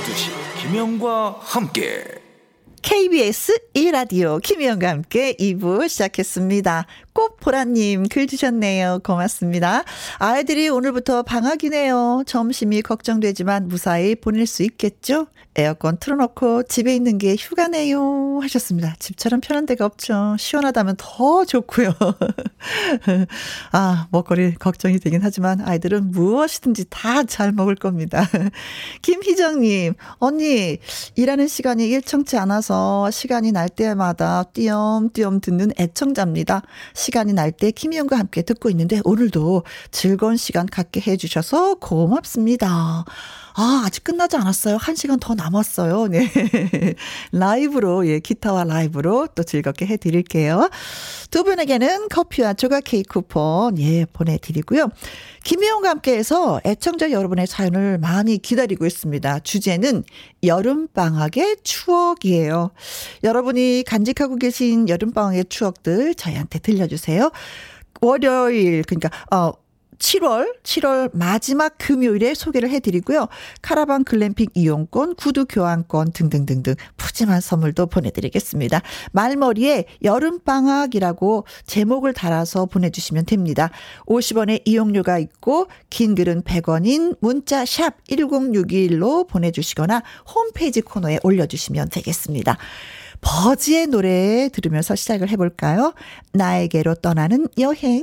오두시 김혜영과 함께. KBS 1라디오 김희영과 함께 2부 시작했습니다. 꽃보라님 글 주셨네요. 고맙습니다. 아이들이 오늘부터 방학이네요. 점심이 걱정되지만 무사히 보낼 수 있겠죠? 에어컨 틀어놓고 집에 있는 게 휴가네요. 하셨습니다. 집처럼 편한 데가 없죠. 시원하다면 더 좋고요. 아, 먹거리 걱정이 되긴 하지만 아이들은 무엇이든지 다 잘 먹을 겁니다. 김희정님, 언니, 일하는 시간이 일정치 않아서 시간이 날 때마다 띄엄띄엄 듣는 애청자입니다. 시간이 날 때 김희영과 함께 듣고 있는데 오늘도 즐거운 시간 갖게 해주셔서 고맙습니다. 아, 아직 끝나지 않았어요. 한 시간 더 남았어요. 네. 라이브로, 예, 기타와 라이브로 또 즐겁게 해드릴게요. 두 분에게는 커피와 조각 케이크 쿠폰, 예, 보내드리고요. 김혜영과 함께해서 애청자 여러분의 사연을 많이 기다리고 있습니다. 주제는 여름방학의 추억이에요. 여러분이 간직하고 계신 여름방학의 추억들 저희한테 들려주세요. 월요일, 그러니까, 어, 7월, 7월 마지막 금요일에 소개를 해드리고요. 카라반 글램핑 이용권, 구두 교환권 등등등등 푸짐한 선물도 보내드리겠습니다. 말머리에 여름방학이라고 제목을 달아서 보내주시면 됩니다. 50원의 이용료가 있고 긴 글은 100원인 문자 샵 1061로 보내주시거나 홈페이지 코너에 올려주시면 되겠습니다. 버지의 노래 들으면서 시작을 해볼까요? 나에게로 떠나는 여행.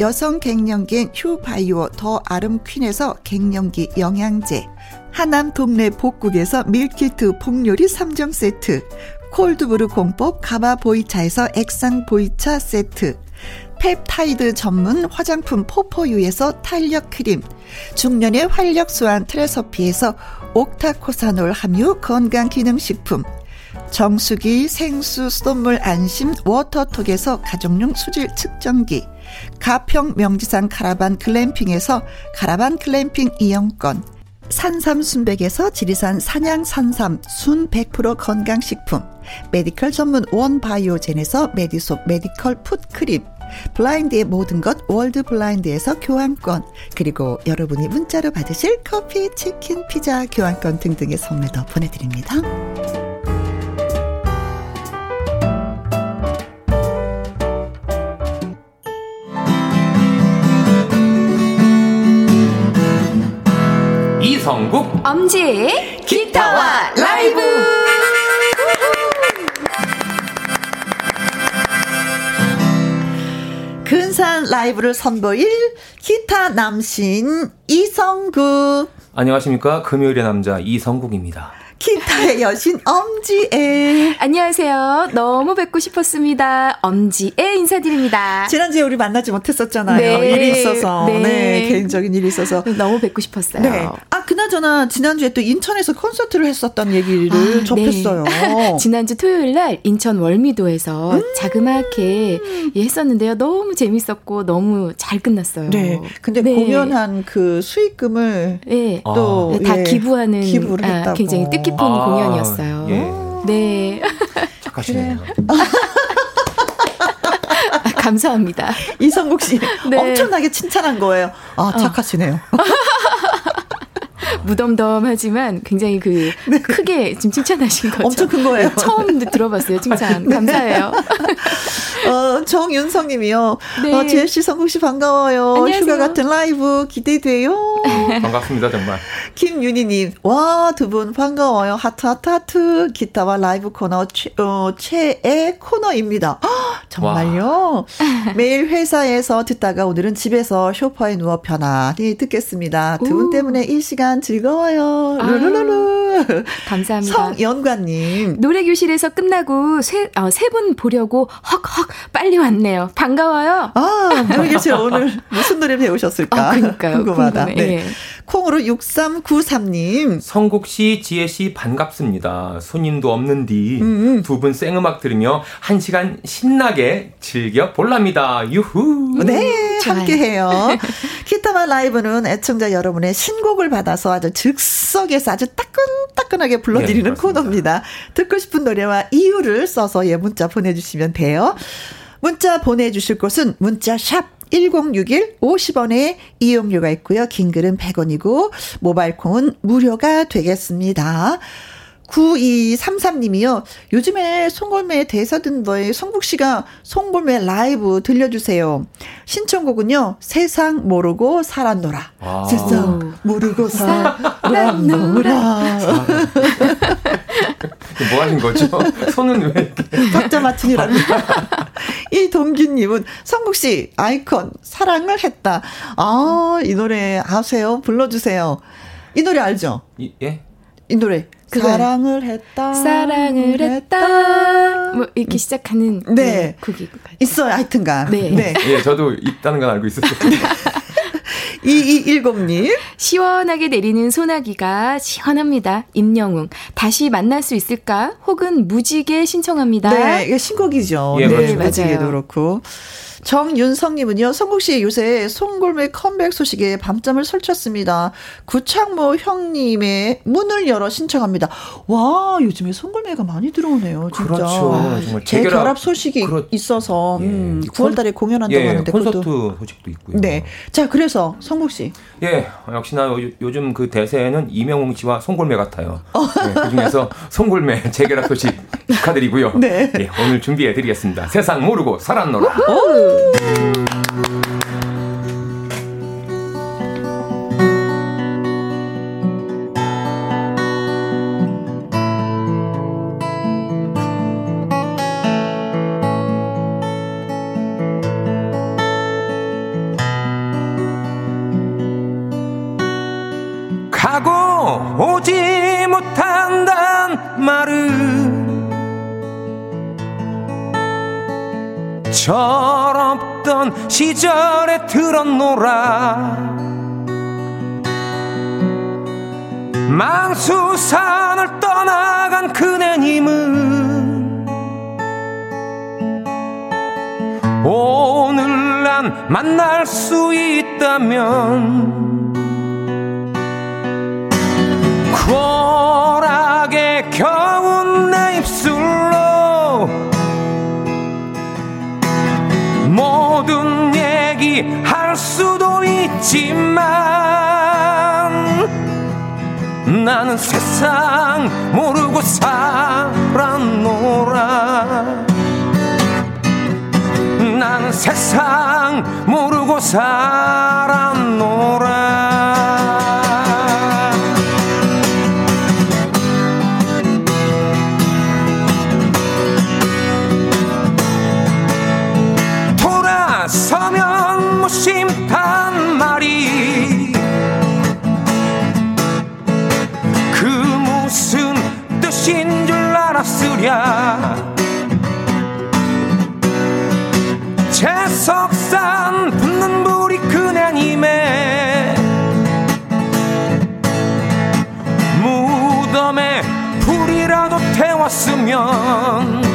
여성 갱년기엔 휴바이오 더 아름퀸에서 갱년기 영양제 하남 동네 복국에서 밀키트 복요리 3종 세트 콜드브루 공법 가마 보이차에서 액상 보이차 세트 펩타이드 전문 화장품 포포유에서 탄력 크림 중년의 활력 수한 트레서피에서 옥타코사놀 함유 건강기능식품 정수기 생수 수돗물 안심 워터톡에서 가정용 수질 측정기 가평 명지산 카라반 글램핑에서 카라반 글램핑 이용권 산삼순백에서 지리산 산양 산삼 순 100% 건강식품 medical 전문 원바이오젠에서 메디속 메디컬 풋크림 블라인드의 모든 것 월드 블라인드에서 교환권 그리고 여러분이 문자로 받으실 커피, 치킨, 피자, 교환권 등등의 선물도 보내드립니다. 이성국. 엄지의 기타와 라이브. 근사한 라이브를 선보일 기타 남신 이성국. 안녕하십니까. 금요일의 남자 이성국입니다 기타의 여신 엄지애. 안녕하세요. 너무 뵙고 싶었습니다. 엄지애 인사드립니다. 지난주에 우리 만나지 못했었잖아요. 네. 일이 있어서. 네. 네. 개인적인 일이 있어서. 너무 뵙고 싶었어요. 네. 아, 그나저나 지난주에 또 인천에서 콘서트를 했었던 얘기를 아, 네. 접했어요. 네. 지난주 토요일 날 인천 월미도에서 음~ 자그맣게 했었는데요. 너무 재밌었고 너무 잘 끝났어요. 네. 근데 네. 공연한 그 수익금을 또 아. 다 예, 기부하는 기부를 아, 했다고. 굉장히 뜻깊 깊은 아, 공연이었어요. 예. 네. 착하시네요. 감사합니다. 이성국 씨 네. 엄청나게 칭찬한 거예요. 아 어. 착하시네요. 무덤덤하지만 굉장히 그 네. 크게 지금 칭찬하신 거죠. 엄청 큰 거예요. 처음 들어봤어요. 칭찬. 네. 감사해요. 어, 정윤성님이요. 네. 어, 지혜 씨, 성국 씨 반가워요. 안녕하세요. 휴가 같은 라이브 기대돼요. 반갑습니다, 정말. 김윤희님, 와, 두 분 반가워요. 하트, 하트, 하트. 기타와 라이브 코너 최, 어, 최애 코너입니다. 허, 정말요? 매일 회사에서 듣다가 오늘은 집에서 쇼파에 누워 편안히 듣겠습니다. 두 분 때문에 이 시간 즐거워요. 루루루루. 감사합니다. 성연관님. 노래교실에서 끝나고 세, 어, 세분 보려고 헉헉 빨리 왔네요. 반가워요. 아, 노래교실 오늘 무슨 노래 배우셨을까? 아, 그러니까요. 궁금하다. 궁금해. 네. 예. 콩으로 6393님. 성국 씨, 지혜 씨 반갑습니다. 손님도 없는디 음. 음. 두분 생음악 들으며 한 시간 신나게 즐겨 볼랍니다. 유후. 네, 함께 해요. 키타만 라이브는 애청자 여러분의 신곡을 받아서 아주 즉석에서 아주 따끈따끈하게 불러드리는 네, 코너입니다. 듣고 싶은 노래와 이유를 써서 예 문자 보내주시면 돼요. 문자 보내주실 곳은 문자 샵 1061 50원의 이용료가 있고요. 긴 글은 100원이고 모바일 콩은 무료가 되겠습니다. 9233님이요. 요즘에 송골매 대사 든 거에 성국 씨가 송골매 라이브 들려주세요. 신청곡은요. 세상 모르고 살았노라. 아. 세상 모르고 살았노라. 뭐 하는 거죠? 손은 왜 이렇게. 박자 맞추니랍니다. 이동규님은 성국 씨 아이콘 사랑을 했다. 아, 이 노래 아세요? 불러주세요. 이 노래 알죠? 이, 예? 이 노래. 그래. 사랑을 했다. 사랑을 했다. 뭐 이렇게 시작하는 네. 그 곡이 있어요. 하여튼간. 네. 네. 예, 저도 있다는 건 알고 있었어요. 2210님. 시원하게 내리는 소나기가 시원합니다. 임영웅. 다시 만날 수 있을까? 혹은 무지개 신청합니다. 네, 이게 신곡이죠. 예, 네, 그렇죠. 무지개도 그렇고. 정윤성님은요, 성국씨 요새 송골매 컴백 소식에 밤잠을 설쳤습니다. 구창모 형님의 문을 열어 신청합니다. 와, 요즘에 송골매가 많이 들어오네요. 진짜. 그렇죠. 정말 재결합, 재결합 소식이 그렇... 있어서, 예. 음, 9월달에 공연한다고 예, 하는데. 콘서트 그것도... 소식도 있고요. 네. 자, 그래서 성국 씨. 예, 역시나 요, 즘그 대세는 이명웅 씨와 송골매 같아요. 어. 네, 그 중에서 송골매 재결합 소식 축하드리고요. 네. 예, 오늘 준비해드리겠습니다. 세상 모르고 살았노라. 가 노라. 망수산을 떠나간 그네님은 오늘 난 만날 수 있다면 콜하게 겨운 있지만 나는 세상 모르고 살았노라. 나는 세상 모르고 살았노라 뜻인 줄 알았으랴. 채석산 붙는 불이 그냥임에 무덤에 불이라도 태웠으면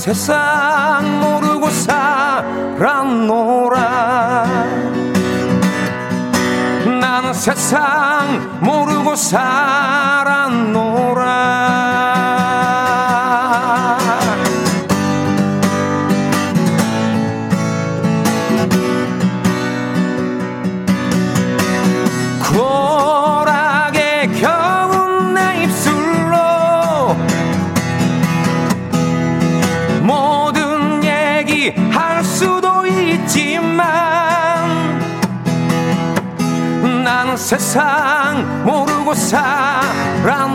세상 모르고 살았노라. 나는 세상 모르고 살 세상 모르고 살았노라.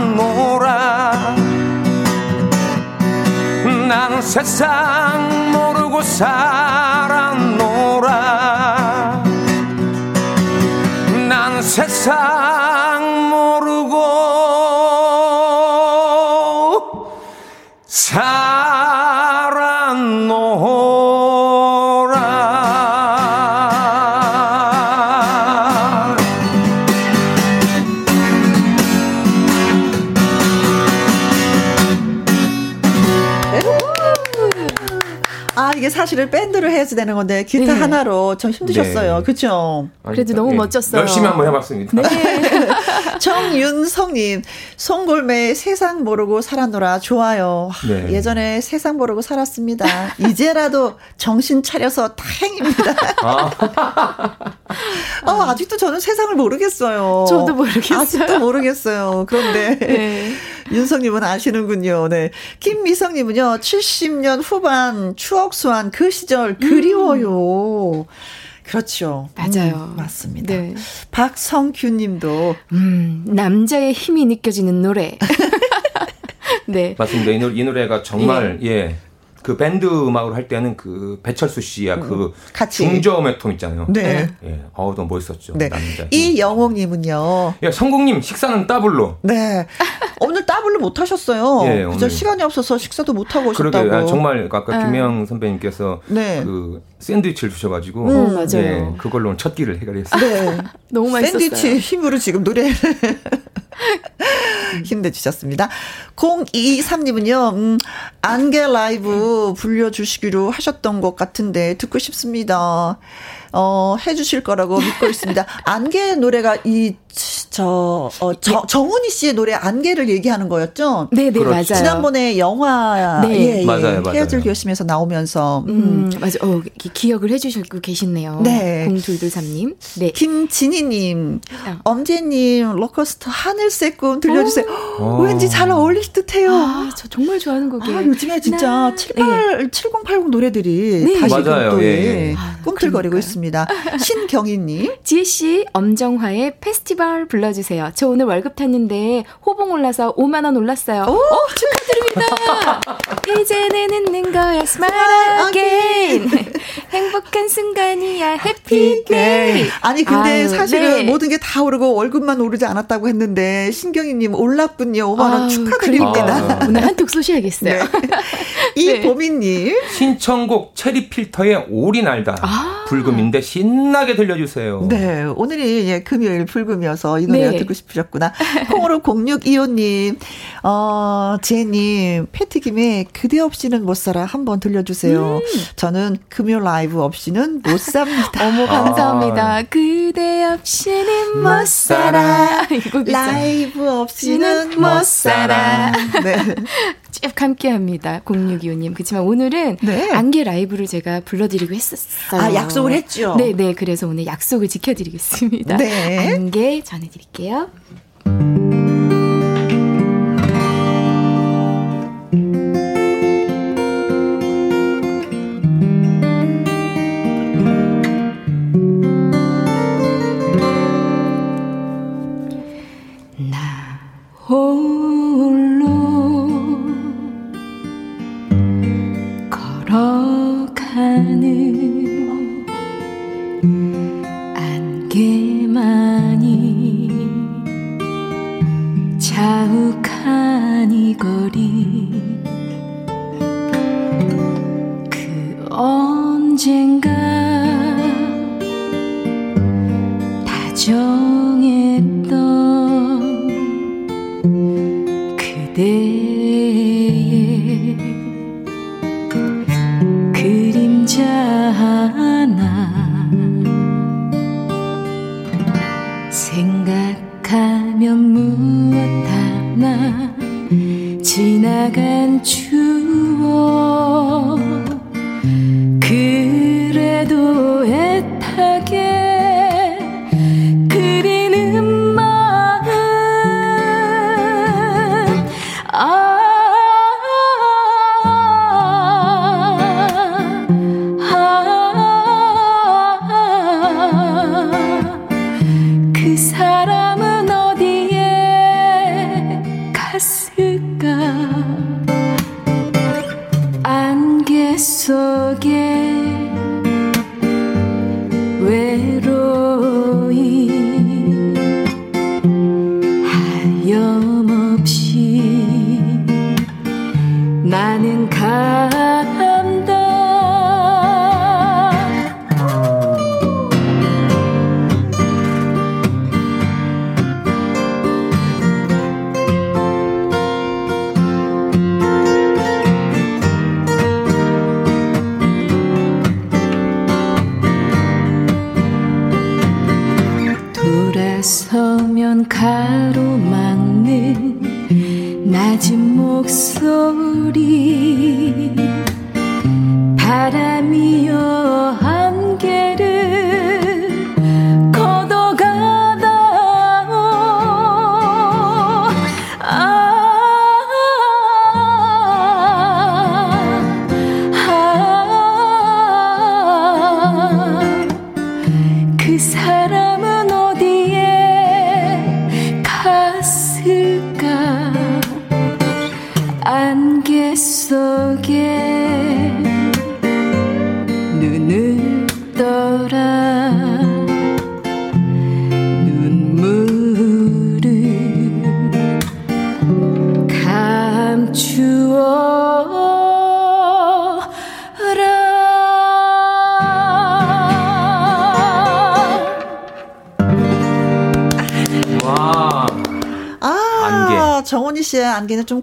나는 세상 모르고 살았노라. 난 세상 사실은 밴드로 해야지 되는 건데 기타 네. 하나로 좀 힘드셨어요. 네. 그렇죠? 그래도 너무 네. 멋졌어요. 열심히 한번 해봤습니다. 네. 정윤성님, 송골매 세상 모르고 살았노라 좋아요. 네. 예전에 세상 모르고 살았습니다. 이제라도 정신 차려서 다행입니다. 아. 어, 아직도 저는 세상을 모르겠어요. 저도 모르겠어요. 아직도 모르겠어요. 그런데 네. 윤성님은 아시는군요. 네. 김미성님은요, 70년 후반 추억 소환 그 시절 그리워요. 음. 그렇죠. 맞아요. 음, 맞습니다. 네. 박성규 님도, 음, 남자의 힘이 느껴지는 노래. 네. 맞습니다. 이, 노, 이 노래가 정말, 예. 예. 그 밴드 음악을 할 때는 그 배철수 씨야 그 같이. 중저음의 톤 있잖아요. 네. 예. 어우 너무 멋있었죠. 네. 남자. 이 영옥님은요. 예, 성국님 식사는 따블로. 네. 오늘 따블로 못 하셨어요. 예, 오늘 시간이 없어서 식사도 못 하고 오셨다고. 그러게 아, 정말 아까 네. 김영 선배님께서 네. 그 샌드위치를 주셔가지고 음, 맞아요. 네, 그걸로 첫 끼를 해결했어요. 네. 너무 맛있었어요. 샌드위치 힘으로 지금 노래 힘내주셨습니다. 023님은요, 음, 안개 라이브 불려주시기로 하셨던 것 같은데, 듣고 싶습니다. 어, 해주실 거라고 믿고 있습니다. 안개 노래가 이, 저, 어, 저, 정훈이 씨의 노래 안개를 얘기하는 거였죠? 네네, 네, 맞아요. 지난번에 영화, 네. 예, 예, 맞아요, 맞아요. 헤어질 결심에서 나오면서. 음, 음. 맞아 어, 기억을 해주시고 계시네요. 네. 0223님. 네. 김진희님, 어. 엄재님, 로커스터 하늘색 꿈 들려주세요. 오. 왠지 잘 어울릴 듯 해요. 아, 저 정말 좋아하는 곡이에요. 아, 요즘에 진짜 나... 78, 네. 7080 노래들이 네. 다시 맞아요, 또 예. 아, 꿈틀거리고 있습니다. 있습니다. 신경희님. 지혜씨, 엄정화의 페스티벌 불러주세요. 저 오늘 월급 탔는데 호봉 올라서 5만 원 올랐어요. 오, 어, 축하드립니다. 이제는 웃는 거야, smile again. 행복한 순간이야, happy day. 아니, 근데 아유, 사실은 네. 모든 게 다 오르고 월급만 오르지 않았다고 했는데, 신경희님 올랐군요. 5만원 축하드립니다. 아, 오늘 한턱 쏘셔야겠어요. 네. 이보미님. 네. 신청곡 체리 필터의 오리 날다. 아. 불금인데 신나게 들려주세요. 네, 오늘이 예, 금요일 불금이어서 이 노래 가 네. 듣고 싶으셨구나. 콩으로 0625님, 어, 제님, 패티김에 그대 없이는 못 살아 한번 들려주세요. 음. 저는 금요 라이브 없이는 못 삽니다. 어머, 감사합니다. 아. 그대 없이는 못 살아. 라이브 없이는 못 살아. 네. 쭉 함께 합니다. 0625님. 그렇지만 오늘은 네. 안개 라이브를 제가 불러드리고 했었어요. 아, 약속을 했죠? 네네. 네. 그래서 오늘 약속을 지켜드리겠습니다. 네. 안개 전해드릴게요. 추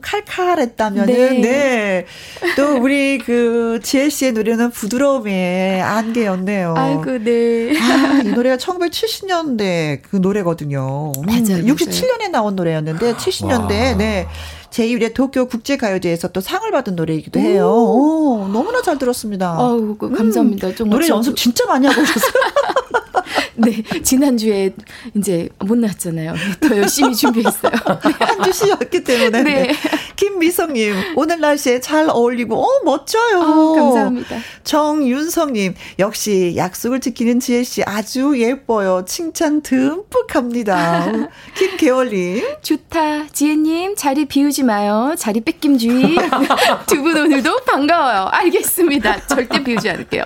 칼칼했다면은 네. 네. 또 우리 그 지혜 씨의 노래는 부드러움의 안개였네요. 아이고 네. 아, 이 노래가 1970년대 그 노래거든요. 음, 맞아요. 67년에 나온 노래였는데 70년대 네. 제1회 도쿄 국제가요제에서 또 상을 받은 노래이기도 해요. 오, 너무나 잘 들었습니다. 아우, 감사합니다. 음, 노래 연습 진짜 많이 하고 오셨어요. 네, 지난주에 이제 못 나왔잖아요. 더 열심히 준비했어요. 한주 쉬었기 때문에. 네. 네. 김미성님, 오늘 날씨에 잘 어울리고, 어, 멋져요. 어, 감사합니다. 정윤성님, 역시 약속을 지키는 지혜씨 아주 예뻐요. 칭찬 듬뿍 합니다. 김계월님. 좋다. 지혜님, 자리 비우지 마요. 자리 뺏김 주의. 두 분 오늘도 반가워요. 알겠습니다. 절대 비우지 않을게요.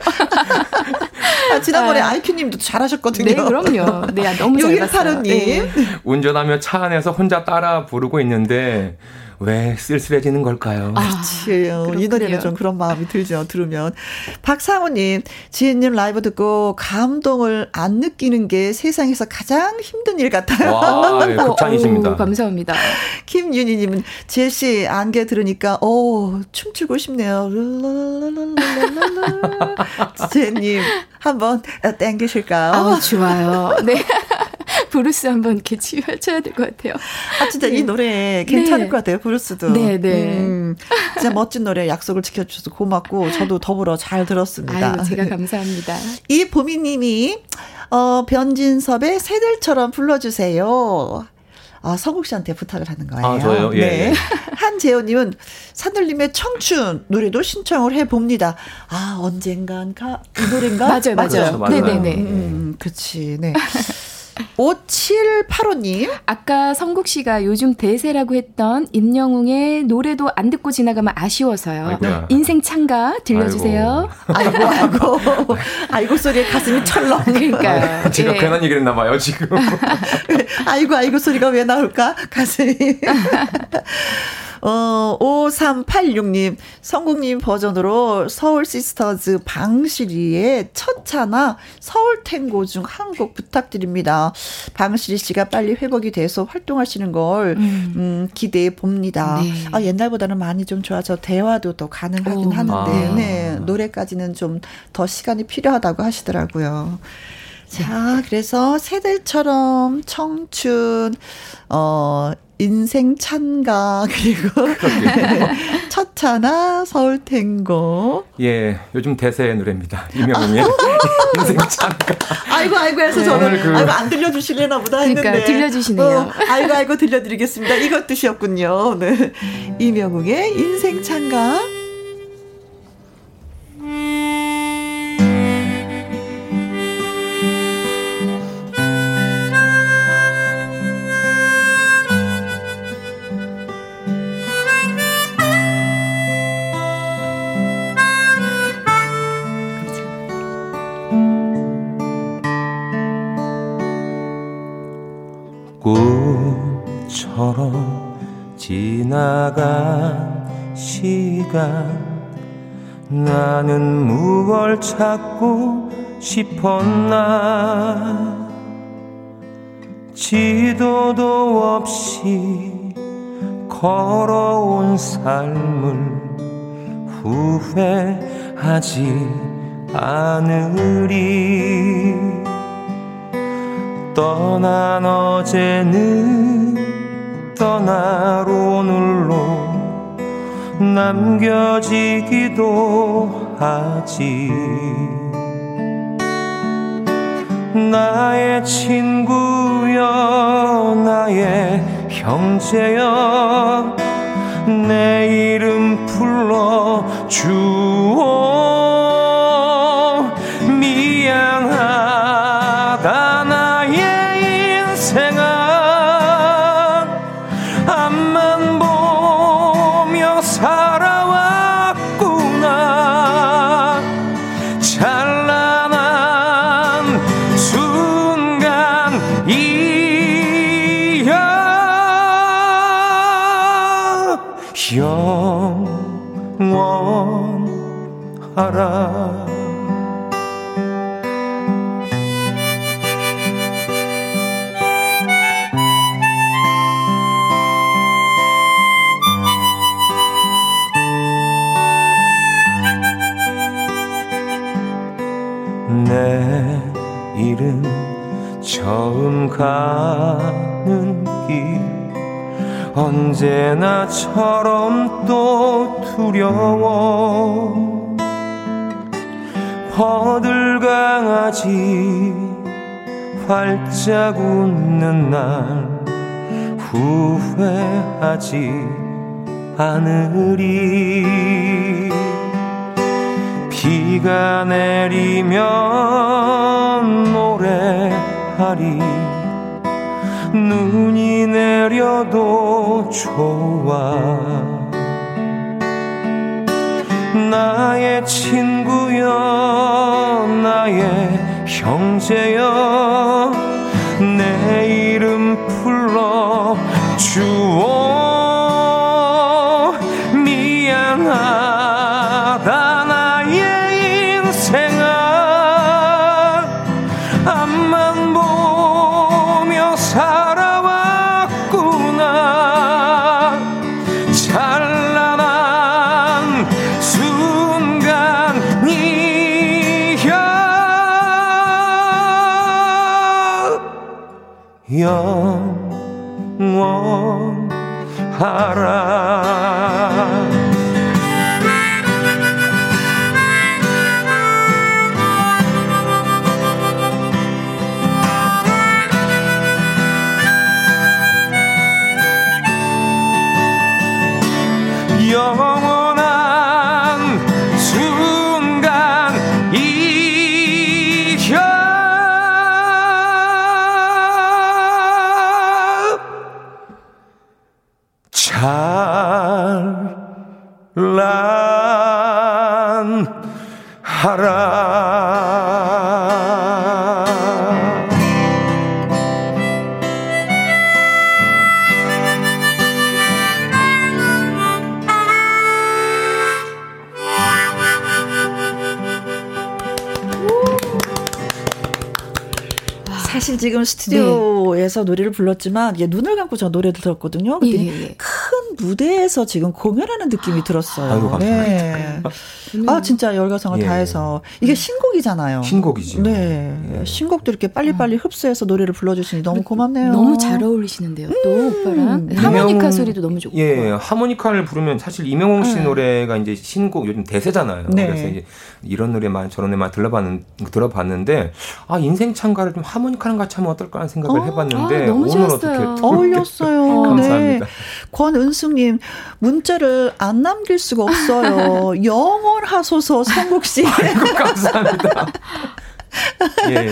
아, 지난번에 아. 이큐님도 잘하셨거든요. 네, 그럼요. 네, 아, 너무 잘 봤어요 네. 운전하며 차 안에서 혼자 따라 부르고 있는데 왜 쓸쓸해지는 걸까요? 아, 그렇지. 이 노래는 좀 그런 마음이 들죠. 들으면. 박상우님, 지혜님 라이브 듣고 감동을 안 느끼는 게 세상에서 가장 힘든 일 같아요. 와, 예, 극찬이십니다. 오, 감사합니다. 김윤희님은 지혜 씨 안개 들으니까, 오, 춤추고 싶네요. 지혜님, 한번 땡기실까요? 아, 좋아요. 네. 블루스 한번 이렇게 치워쳐야 될 것 같아요. 아, 진짜 네. 이 노래 괜찮을 네. 것 같아요, 블루스도. 네, 네. 음, 진짜 멋진 노래 약속을 지켜주셔서 고맙고, 저도 더불어 잘 들었습니다. 아유, 제가 감사합니다. 이 보미님이, 어, 변진섭의 새들처럼 불러주세요. 아, 성국 씨한테 부탁을 하는 거예요. 아, 저요? 예. 네. 예. 한재호님은 산들님의 청춘 노래도 신청을 해봅니다. 아, 언젠간 가, 이 노래인가? 맞아요, 맞아요. 맞아요. 네네네. 음, 음, 그치, 네. 5785님. 아까 성국 씨가 요즘 대세라고 했던 임영웅의 노래도 안 듣고 지나가면 아쉬워서요. 아이고야. 인생 창가 들려주세요. 아이고, 아이고. 아이고, 아이고 소리에 가슴이 철렁. 그러니까요. 제가 네. 괜한 얘기를 했나봐요, 지금. 아이고, 아이고 소리가 왜 나올까? 가슴이. 어, 5386님, 성국님 버전으로 서울 시스터즈 방실이의 첫 차나 서울 탱고 중 한 곡 부탁드립니다. 방실이 씨가 빨리 회복이 돼서 활동하시는 걸, 음, 음 기대해 봅니다. 네. 아, 옛날보다는 많이 좀 좋아져 대화도 더 가능하긴 오, 하는데, 아. 네, 노래까지는 좀 더 시간이 필요하다고 하시더라고요. 자, 그래서 새들처럼 청춘, 어, 인생 찬가 그리고 첫 차나 서울 탱고. 예, 요즘 대세의 노래입니다. 이명웅의 인생 찬가. 아이고 아이고 해서 네. 저는 그... 아이고 안 들려주실래나 보다 했는데. 그러니까 들려주시네요. 어, 아이고 아이고 들려드리겠습니다. 이것 뜻이었군요. 네. 이명웅의 인생 찬가. 지나간 시간. 나는 무얼 찾고 싶었나? 지도도 없이 걸어온 삶을 후회하지 않으리. 떠난 어제는 떠날 오늘로 남겨지기도 하지. 나의 친구여 나의 형제여 내 이름 불러 주오 언제나처럼 또 두려워. 버들강아지 활짝 웃는 날 후회하지 않으리. 비가 내리면 노래하리 눈이 내려도 좋아. 나의 친구여 나의 형제여 스튜디오에서 노래를 불렀지만 예, 눈을 감고 저 노래를 들었거든요. 근데 예, 예. 큰 무대에서 지금 공연하는 느낌이 들었어요. 아이고, 감사합니다. 네. 아 진짜 열과성을 예. 다해서 이게 신곡이잖아요. 신곡이죠. 네, 신곡도 이렇게 빨리빨리 흡수해서 노래를 불러주시니 너무 고맙네요. 너무 잘 어울리시는데요. 또 오빠랑 네, 하모니카 소리도 너무 좋고. 예, 하모니카를 부르면 사실 이명웅 씨 네. 노래가 이제 신곡 요즘 대세잖아요. 네. 그래서 이제 이런 노래만 저런 노래만 들어봤는 들어봤는데 아 인생 참가를 좀 하모니카랑 같이 하면 어떨까 하는 생각을 어? 해봤는데 아, 너무 오늘 좋았어요. 어떻게 어울렸어요. 감사합니다. 네. 권은 숙님 문자를 안 남길 수가 없어요. 영원하소서 성국 씨. 아이고 감사합니다. 예.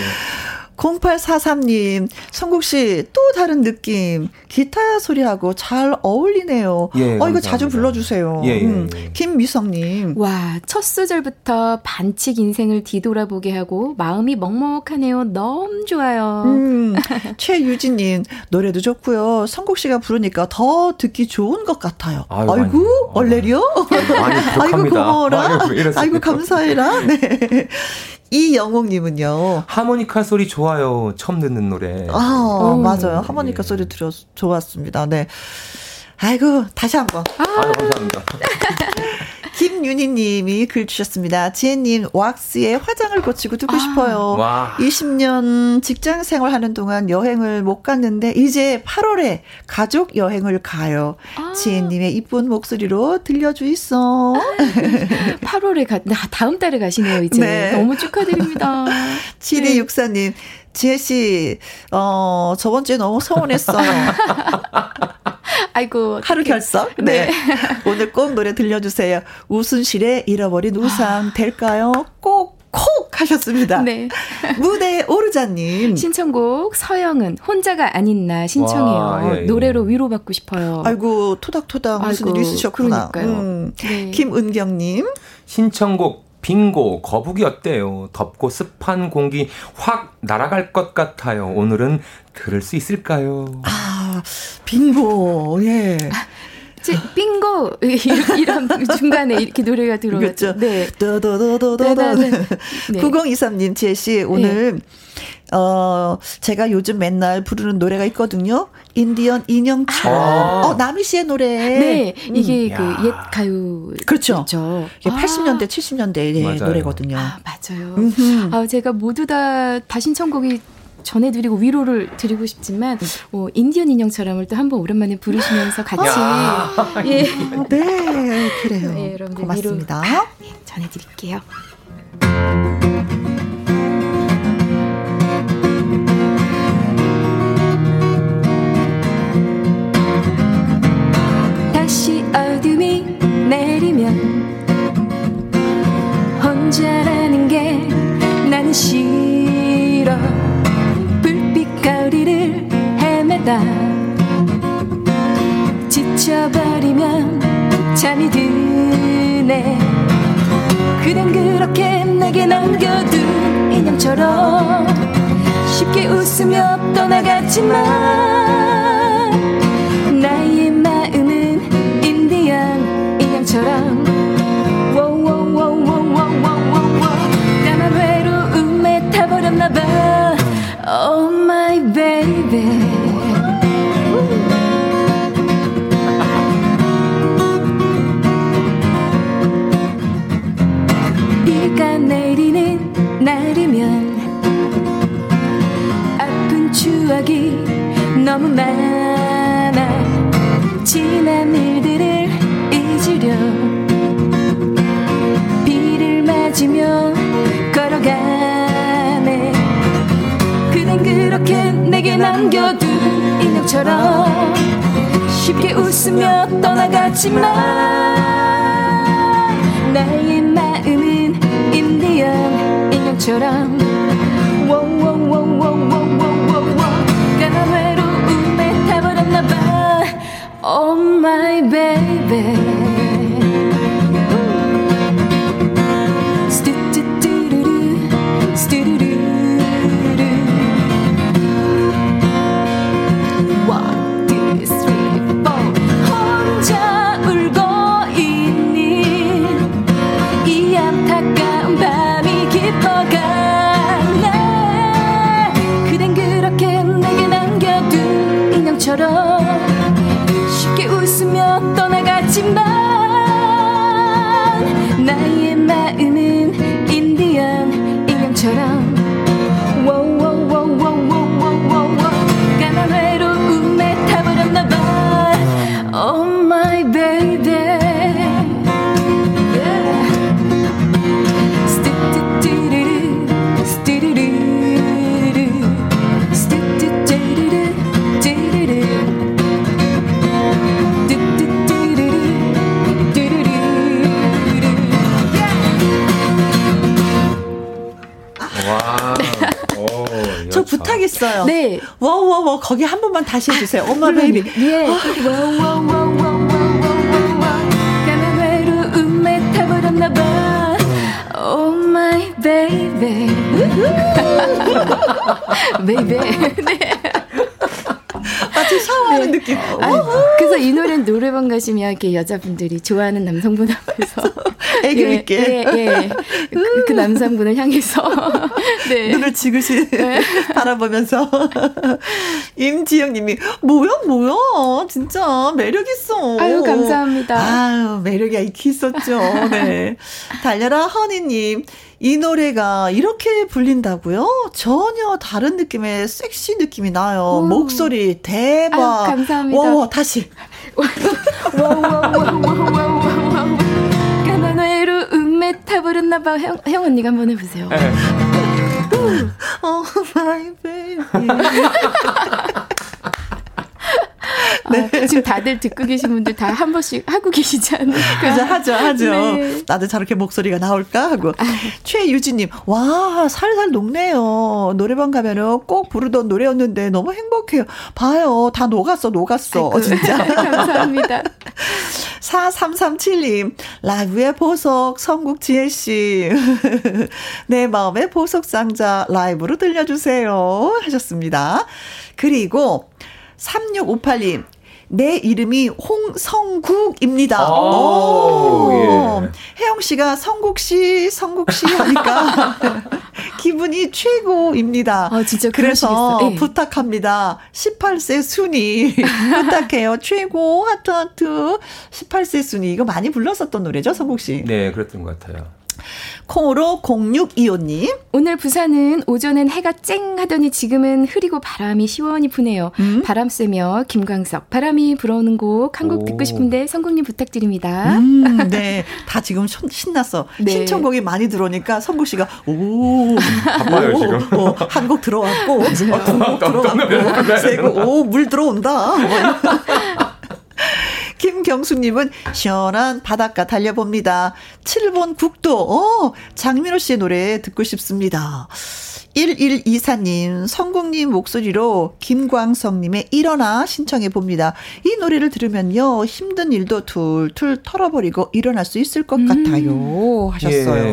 0843님, 성국 씨, 또 다른 느낌. 기타 소리하고 잘 어울리네요. 예, 어, 이거 자주 불러주세요. 예, 예, 음. 예. 김미성님. 와, 첫 소절부터 반칙 인생을 뒤돌아보게 하고 마음이 먹먹하네요. 너무 좋아요. 음, 최유진님, 노래도 좋고요. 성국 씨가 부르니까 더 듣기 좋은 것 같아요. 아유, 아이고, 얼레리요? 아이고, 고마워라. 아이고, 아이고 감사해라. 네. 이영옥님은요. 하모니카 소리 좋아요. 처음 듣는 노래. 아, 오. 맞아요. 하모니카 예. 소리 들어 좋았습니다. 네. 아이고, 다시 한 번. 아, 감사합니다. 김윤희 님이 글 주셨습니다. 지혜님, 왁스에 화장을 고치고 듣고 아, 싶어요. 와. 20년 직장 생활하는 동안 여행을 못 갔는데, 이제 8월에 가족 여행을 가요. 아. 지혜님의 이쁜 목소리로 들려주 있어. 8월에 가, 다음 달에 가시네요, 이제. 네. 너무 축하드립니다. 7264님, 지혜 씨, 어, 저번 주에 너무 서운했어요. 아이고. 하루 결석? 네. 네. 오늘 꼭 노래 들려주세요. 우순실의 잃어버린 우산 될까요? 꼭! 콕 하셨습니다. 네. 무대 오르자님. 신청곡 서영은 혼자가 아닌 나 신청해요. 와, 예, 예. 노래로 위로받고 싶어요. 아이고 토닥토닥 무슨 아이고, 일 있으셨구나. 그러니까요. 음. 네. 김은경님. 신청곡 빙고 거북이 어때요? 덥고 습한 공기 확 날아갈 것 같아요. 오늘은 들을 수 있을까요? 아 빙고 예. 빙고 이런 중간에 이렇게 노래가 들어오죠. 네. 더더더더더. 9023님 제시 오늘 네. 어, 제가 요즘 맨날 부르는 노래가 있거든요. 인디언 인형처럼. 아. 어, 나미 씨의 노래. 네. 이게 음. 그옛 가요. 그렇죠. 그렇죠. 이게 아. 80년대, 70년대의 노래거든요. 아, 맞아요. 아, 제가 모두 다, 다 신청곡이 전해드리고 위로를 드리고 싶지만 어, 인디언 인형처럼을 또 한번 오랜만에 부르시면서 같이 예. 네 그래요. 네, 여러분들 고맙습니다. 위로, 네, 전해드릴게요. 떠나갔지만 남겨둔 인형처럼 쉽게 웃으며 떠나갔지만 나의 마음은 인디언 인형처럼 까만 외로움에 타버렸나봐. Oh my baby 있어요. 네. wow wow 거기 한 번만 다시 해주세요. 아, oh my baby. 예. baby baby 네 마치 샤워하는 네. 느낌. 아, 그래서 이 노래는 노래방 가시면 이렇게 여자분들이 좋아하는 남성분 앞에서 애교 예, 있게. 예, 예, 예. 그, 그, 그 남성분을 향해서 네. 눈을 지그시 네. 바라보면서 임지영님이 뭐야 뭐야 진짜 매력 있어. 아유 감사합니다. 아유 매력이 익히 있었죠. 네. 달려라 허니님. 이 노래가 이렇게 불린다고요? 전혀 다른 느낌의 섹시 느낌이 나요. 음. 오. 목소리 대박. 아유, 감사합니다. 와, 다시. wow wow 와, 와, 와. 음에 타버렸나봐. 형, 형 언니가 한번 해보세요. oh, my baby. 네. 아, 지금 다들 듣고 계신 분들 다 한 번씩 하고 계시지 않을까? 그죠, 하죠, 하죠. 네. 나도 저렇게 목소리가 나올까 하고. 아. 최유진님, 와, 살살 녹네요. 노래방 가면은 꼭 부르던 노래였는데 너무 행복해요. 봐요, 다 녹았어, 녹았어. 아이고, 진짜. 감사합니다. 4337님, 라이브의 보석, 성국지혜씨. 내 마음의 보석 상자 라이브로 들려주세요. 하셨습니다. 그리고 3658님, 내 이름이 홍성국입니다. 오, 예. 혜영 씨가 성국 씨, 성국 씨 하니까 기분이 최고입니다. 아, 진짜 그래서 네. 부탁합니다. 18세 순위 부탁해요. 최고 하트 하트 18세 순위 이거 많이 불렀었던 노래죠, 성국 씨? 네, 그랬던 것 같아요. 콩으로 0625님. 오늘 부산은 오전엔 해가 쨍 하더니 지금은 흐리고 바람이 시원히 부네요. 음? 바람 쐬며 김광석 바람이 불어오는 곡 한 곡 듣고 싶은데 성국님 부탁드립니다. 음, 네. 다 지금 신났어. 네. 신청곡이 많이 들어오니까 성국 씨가 오. 바빠요, 지금. 어, 한곡 들어왔고, 어, 두곡 들어왔고, 세곡, 오, 물 들어온다. 뭐 김경수님은 시원한 바닷가 달려봅니다. 7번 국도, 어, 장민호 씨의 노래 듣고 싶습니다. 1124님, 성국님 목소리로 김광석님의 일어나 신청해 봅니다. 이 노래를 들으면요, 힘든 일도 툴툴 털어버리고 일어날 수 있을 것 음. 같아요. 하셨어요. 예.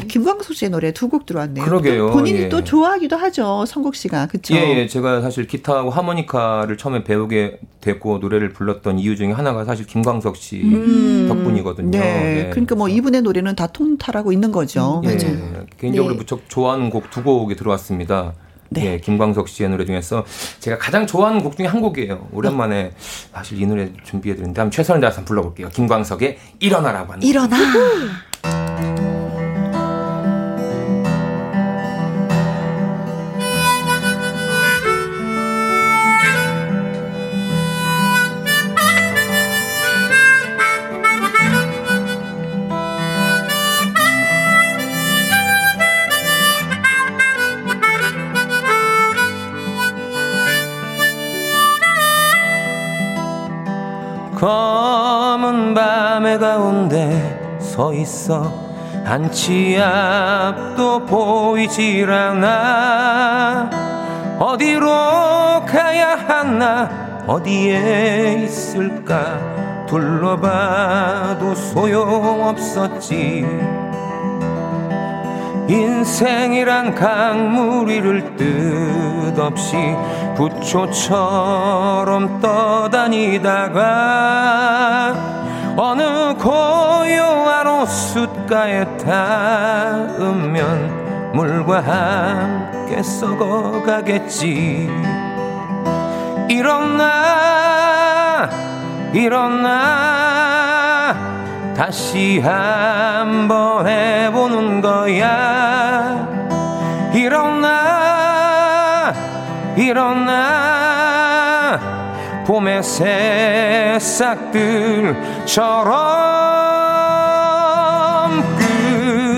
네. 김광석 씨의 노래 두 곡 들어왔네요. 그러게요. 본인이 예. 또 좋아하기도 하죠. 성국 씨가. 그쵸? 예, 예. 제가 사실 기타하고 하모니카를 처음에 배우게 됐고 노래를 불렀던 이유 중에 하나가 사실 김광석 씨 음. 덕분이거든요. 네. 네. 그러니까 뭐 이분의 노래는 다 통탈하고 있는 거죠. 음, 예. 맞아요. 개인적으로 네. 무척 좋아하는 곡 두 곡이 들어왔습니다. 네. 예, 김광석 씨의 노래 중에서 제가 가장 좋아하는 곡 중에 한 곡이에요. 오랜만에 사실 이 노래 준비해드렸는데 한번 최선을 다해서 불러볼게요. 김광석의 일어나라고 하는 일어나. 서 있어. 한치 앞도 보이질 않아. 어디로 가야 하나 어디에 있을까? 둘러봐도 소용없었지. 인생이란 강물 위를 뜻없이 부초처럼 떠다니다가 어느 고요한 호숫가에 닿으면 물과 함께 썩어가겠지. 일어나 일어나. 다시 한번 해보는 거야. 일어나 일어나 봄의 새싹들처럼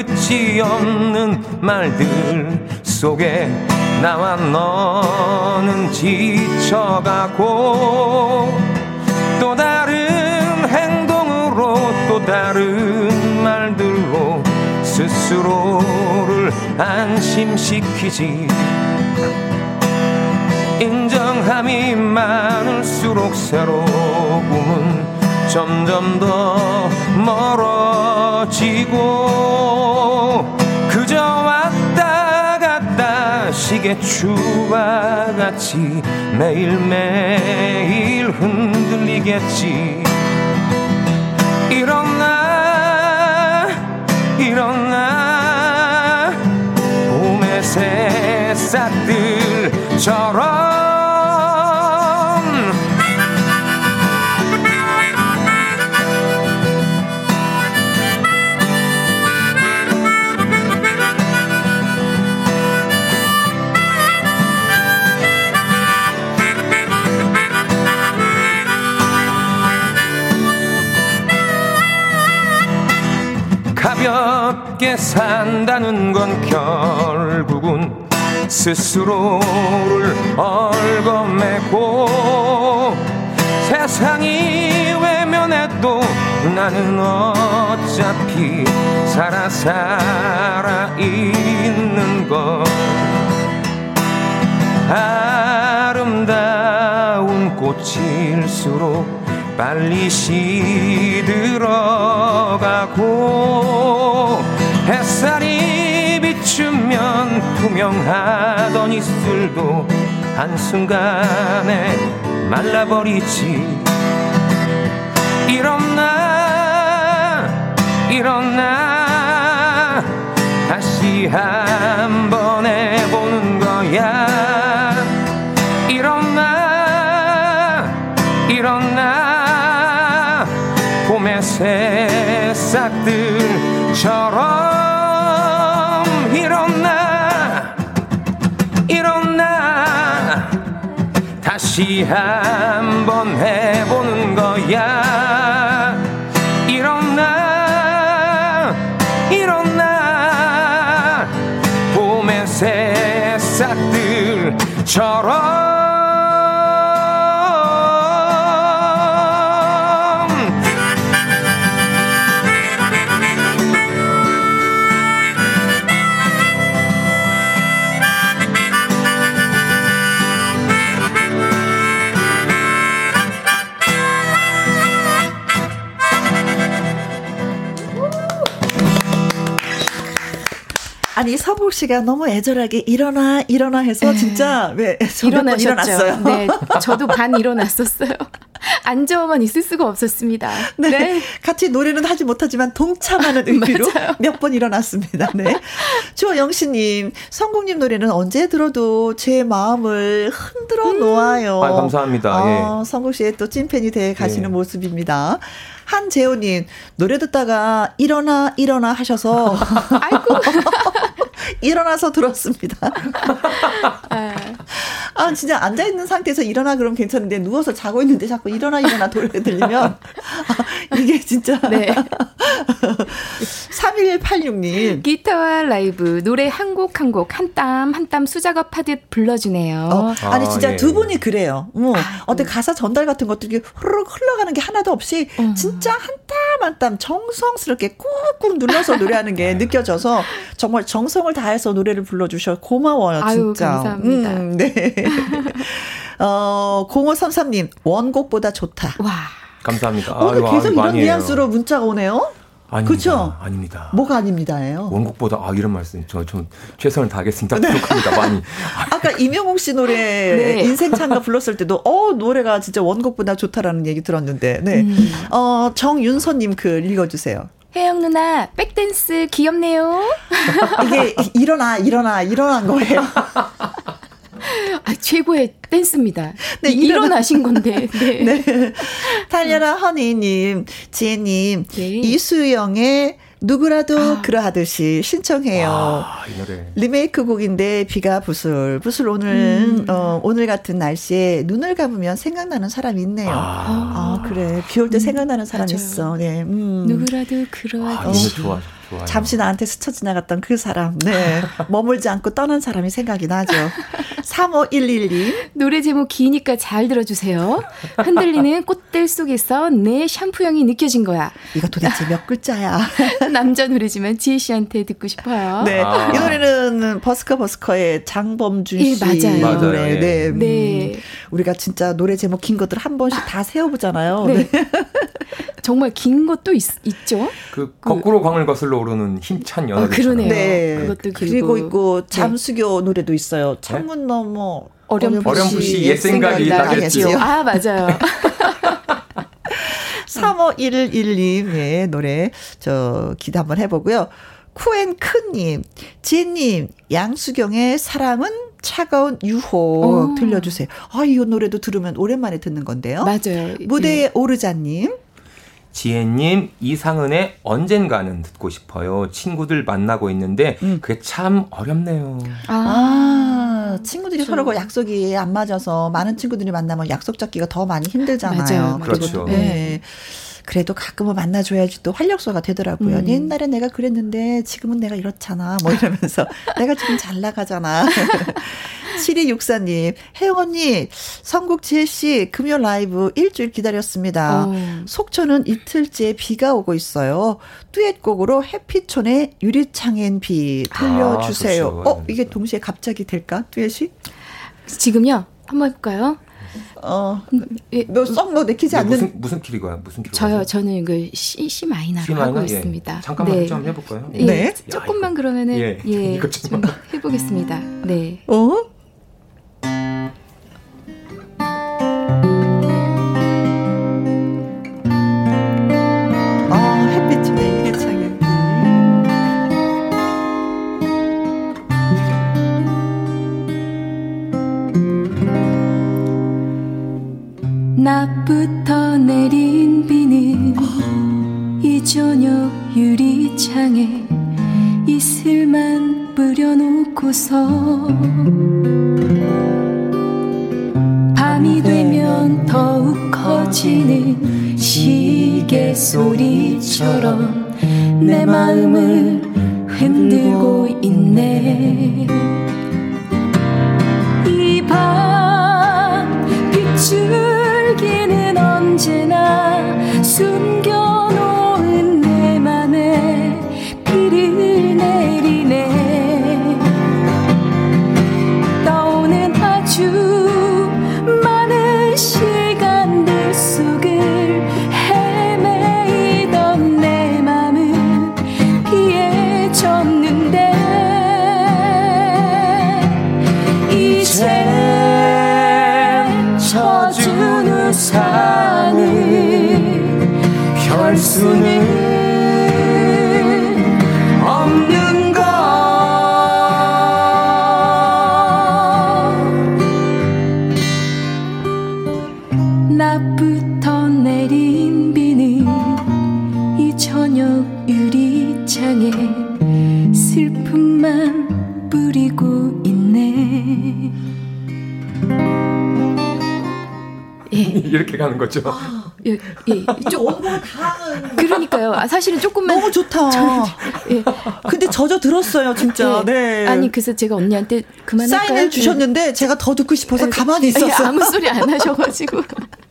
끝이 없는 말들 속에 나와 너는 지쳐가고 또 다른 행동으로 또 다른 말들로 스스로를 안심시키지 밤이 많을수록 새로움은 점점 더 멀어지고 그저 왔다 갔다 시계추와 같이 매일매일 흔들리겠지. 일어나 일어나 봄의 새싹들처럼 가볍게 산다는 건 결국은 스스로를 얽어매고 세상이 외면해도 나는 어차피 살아 살아 있는 것. 아름다운 꽃일수록 빨리 시들어가고 햇살이 비추면 투명하던 이슬도 한순간에 말라버리지. 일어나 일어나 다시 한번 해보는 거야 새싹들처럼 일어나 일어나. 다시 한번 해보는 거야. 일어나 일어나. 봄의 새싹들처럼 아니 서복 씨가 너무 애절하게 일어나 일어나 해서 네. 진짜 왜 일어나셨죠. 일어났어요. 네, 저도 반 일어났었어요. 앉아만 있을 수가 없었습니다. 네. 네. 같이 노래는 하지 못하지만 동참하는 의미로 몇 번 일어났습니다. 네. 조영신님, 성국님 노래는 언제 들어도 제 마음을 흔들어 음. 놓아요. 아, 감사합니다. 어, 예. 성국 씨의 또 찐팬이 돼 가시는 예. 모습입니다. 한재호님, 노래 듣다가 일어나, 일어나 하셔서. 아이고. 일어나서 들었습니다. 네. 아, 진짜 앉아있는 상태에서 일어나 그러면 괜찮은데 누워서 자고 있는데 자꾸 일어나, 일어나 노래 들리면 아, 이게 진짜. 네. 3186님. 기타와 라이브, 노래 한 곡 한 곡, 한 땀, 한 땀 수작업 하듯 불러주네요. 어, 아니, 진짜 아, 예. 두 분이 그래요. 뭐, 어떤 가사 전달 같은 것도 이렇게 흐르륵 흘러가는 게 하나도 없이 음. 진짜 한 땀 한 땀 정성스럽게 꾹꾹 눌러서 노래하는 게 느껴져서 정말 정성을 다해서 노래를 불러주셔 고마워요, 진짜. 아유, 감사합니다. 음, 네. 어, 0533님, 원곡보다 좋다. 와. 감사합니다. 오늘 아유, 계속 이런 뉘앙스로 문자가 오네요. 아닙니다. 그렇죠? 아닙니다. 뭐가 아닙니다예요? 원곡보다 아 이런 말씀 저좀 최선을 다하겠습니다. 부족합니다. 많이. 아까 이명옥 씨 노래 네. 인생 찬가 불렀을 때도 어 노래가 진짜 원곡보다 좋다라는 얘기 들었는데 네. 음. 어 정윤선 님글 읽어 주세요. 혜영 누나 백댄스 귀엽네요. 이게 일어나 일어나 일어난 거예요. 아, 최고의 댄스입니다. 네, 일어나신 건데. 네. 네. 달려라 허니님, 지혜님, 네. 이수영의 누구라도 아. 그러하듯이 신청해요. 아. 리메이크 곡인데 비가 부슬 부슬 오늘 음. 어, 오늘 같은 날씨에 눈을 감으면 생각나는 사람이 있네요. 아, 아 그래 비 올 때 생각나는 사람 음, 있어. 네. 음. 누구라도 그러하듯이. 아, 좋아. 좋아요. 잠시 나한테 스쳐 지나갔던 그 사람. 네. 머물지 않고 떠난 사람이 생각이 나죠. 3511님. 노래 제목 기니까 잘 들어주세요. 흔들리는 꽃들 속에서 내 샴푸향이 느껴진 거야. 이거 도대체 몇 글자야? 남자 노래지만 지혜 씨한테 듣고 싶어요. 네. 아. 이 노래는 버스커 버스커의 장범준 씨 예, 맞아요. 노래. 맞아요. 네. 음. 네. 우리가 진짜 노래 제목 긴 것들 한 번씩 다 세워보잖아요. 네. 네. 정말 긴 것도 있, 죠 그, 거꾸로 광을 거슬러 오르는 힘찬 연어. 아, 그러네요. 네. 그것도 그리고 있고 네. 잠수교 네. 노래도 있어요. 창문 너머 어렴풋이, 어렴풋이 옛 생각이 나겠지요. 아 맞아요. 3511님의 노래 저 기대 한번 해보고요. 쿠앤크님, 지혜님, 양수경의 사랑은 차가운 유혹 오. 들려주세요. 아, 이 노래도 들으면 오랜만에 듣는 건데요. 맞아요. 무대에 예. 오르자님. 지혜님, 이상은의 언젠가는 듣고 싶어요. 친구들 만나고 있는데 음. 그게 참 어렵네요. 아, 아 친구들이 그렇죠. 서로 약속이 안 맞아서 많은 친구들이 만나면 약속 잡기가 더 많이 힘들잖아요. 맞아요. 그렇죠. 네. 그래도 가끔은 만나줘야지 또 활력소가 되더라고요. 음. 옛날에 내가 그랬는데 지금은 내가 이렇잖아. 뭐 이러면서 내가 지금 잘 나가잖아. 7264님, 혜영 언니, 성국 지혜씨, 금요 라이브 일주일 기다렸습니다. 오. 어. 속초는 이틀째 비가 오고 있어요. 듀엣곡으로 해피촌의 유리창엔 비 들려주세요. 아, 어, 이게 동시에 갑자기 될까? 듀엣이? 지금요? 한번 해볼까요? 어, 예, 썩뭐 내키지 않는 무슨 무슨 키리가요? 무슨 키로? 저요, 저는 그 C C 마이너로 C 하고 예. 있습니다. 잠깐만 네. 좀 해볼까요? 예, 네, 조금만 그러면은 예, 예 좀 해보겠습니다. 네. 어? 낮부터 내린 비는 이 저녁 유리창에 이슬만 뿌려놓고서 밤이 되면 더욱 커지는 시계 소리처럼 내 마음을 흔들고 있네 가는 거죠. 아, 예, 예. 좀 다. 그러니까요. 아, 사실은 조금만 너무 좋다. 저, 예. 근데 저저 들었어요, 진짜. 예. 네. 아니 그래서 제가 언니한테 그만 사인을 주셨는데 제가 더 듣고 싶어서 예. 가만히 있었어요. 아무 소리 안 하셔가지고.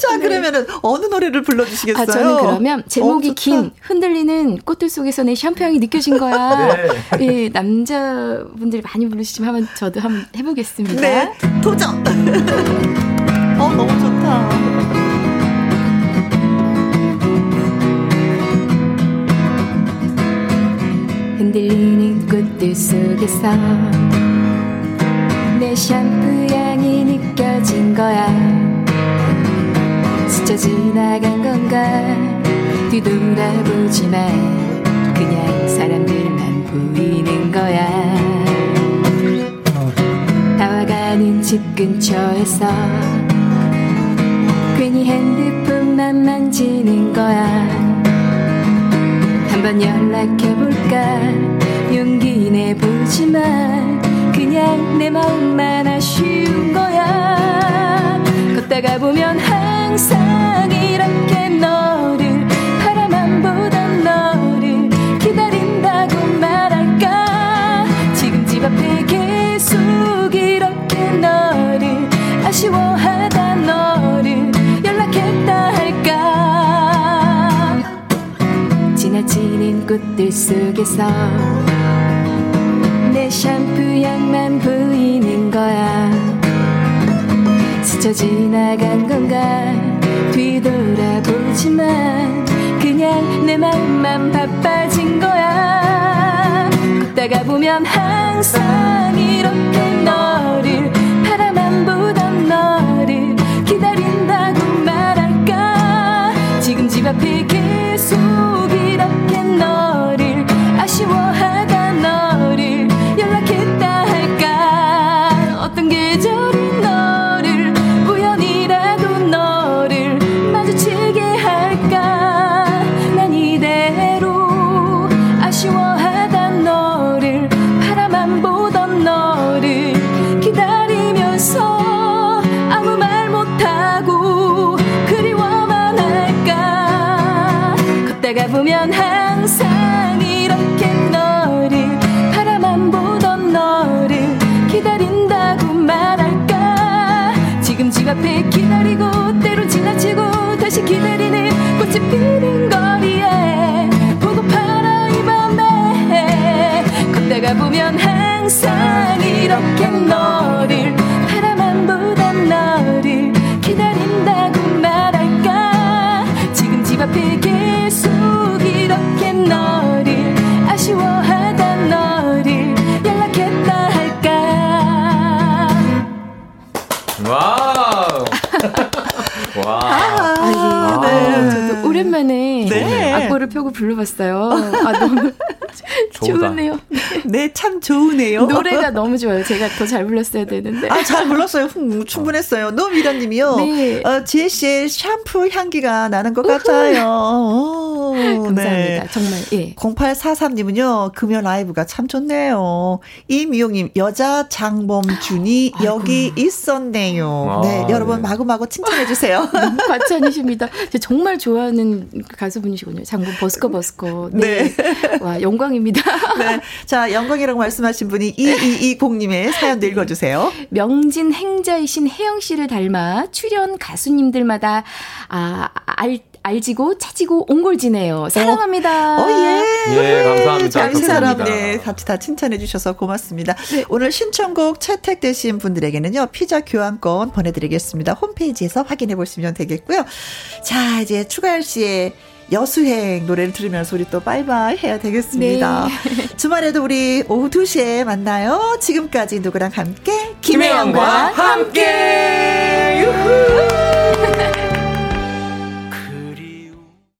자, 네. 그러면은 어느 노래를 불러주시겠어요? 아, 저는 그러면 제목이 어, 긴 흔들리는 꽃들 속에서 내 샴푸향이 느껴진 거야. 네. 예, 남자분들이 많이 부르시지만 한번 저도 한번 해보겠습니다. 네, 도전. 어, 너무 좋 다. 흔들리는 꽃들 속에서 내 샴푸 향이 느껴진 거야. 스쳐 지나간 건가 뒤돌아보지만 그냥 사람들만 보이는 거야. 다와가는 집 근처에서 가만히 핸드폰만 만지는 거야. 한번 연락해볼까? 용기 내보지만 그냥 내 마음만 아쉬운 거야. 걷다가 보면 항상 이렇게 너를 바라만 보던 너를 기다린다고 말할까? 지금 집 앞에 계속 이렇게 너를 아쉬워하 꽃들 속에서 내 샴푸 향만 보이는 거야. 스쳐 지나간 건가 뒤돌아보지만 그냥 내 마음만 바빠진 거야. 걷다가 보면 항상 이렇게 너를 바라만 보던 너를 기다린다고 말할까? 지금 집 앞에 계속 항상 이렇게 너를 바라만 보던 너를 기다린다고 말할까 지금 집 앞에 계속 이렇게 너를 아쉬워하다 너를 연락했다 할까 와우. 와. 아, 네. 저도 오랜만에 네. 악보를 펴고 불러봤어요. 아, 너무. 좋네요. 네, 참 좋으네요. 노래가 너무 좋아요. 제가 더 잘 불렀어야 되는데. 아, 잘 불렀어요. 음, 충분했어요. 노미란 님이요. 네. 어, 지혜 씨의 샴푸 향기가 나는 것 같아요. 오, 감사합니다. 네. 정말, 예. 0843님은요, 금요 라이브가 참 좋네요. 이미용님, 여자 장범준이 여기 있었네요. 아, 네, 여러분 네. 마구마구 칭찬해 주세요. 너무 과찬이십니다. 제가 정말 좋아하는 가수분이시군요. 장군 버스커 버스커. 네. 와, 영광입니다. 네. 자, 영광이라고 말씀하신 분이 2220님의 사연도 읽어주세요. 명진 행자이신 혜영 씨를 닮아 출연 가수님들마다 아, 알, 알지고 찾지고 온골지네요. 사랑합니다. 어, 예. 예, 감사합니다. 감사합니다. 네, 같이 다 칭찬해 주셔서 고맙습니다. 네. 오늘 신청곡 채택되신 분들에게는요. 피자 교환권 보내드리겠습니다. 홈페이지에서 확인해 보시면 되겠고요. 자, 이제 추가할 씨의 여수행 노래를 들으면서 우리 또 빠이빠이 해야 되겠습니다. 네. 주말에도 우리 오후 2시에 만나요. 지금까지 누구랑 함께? 김혜영과 함께! 함께.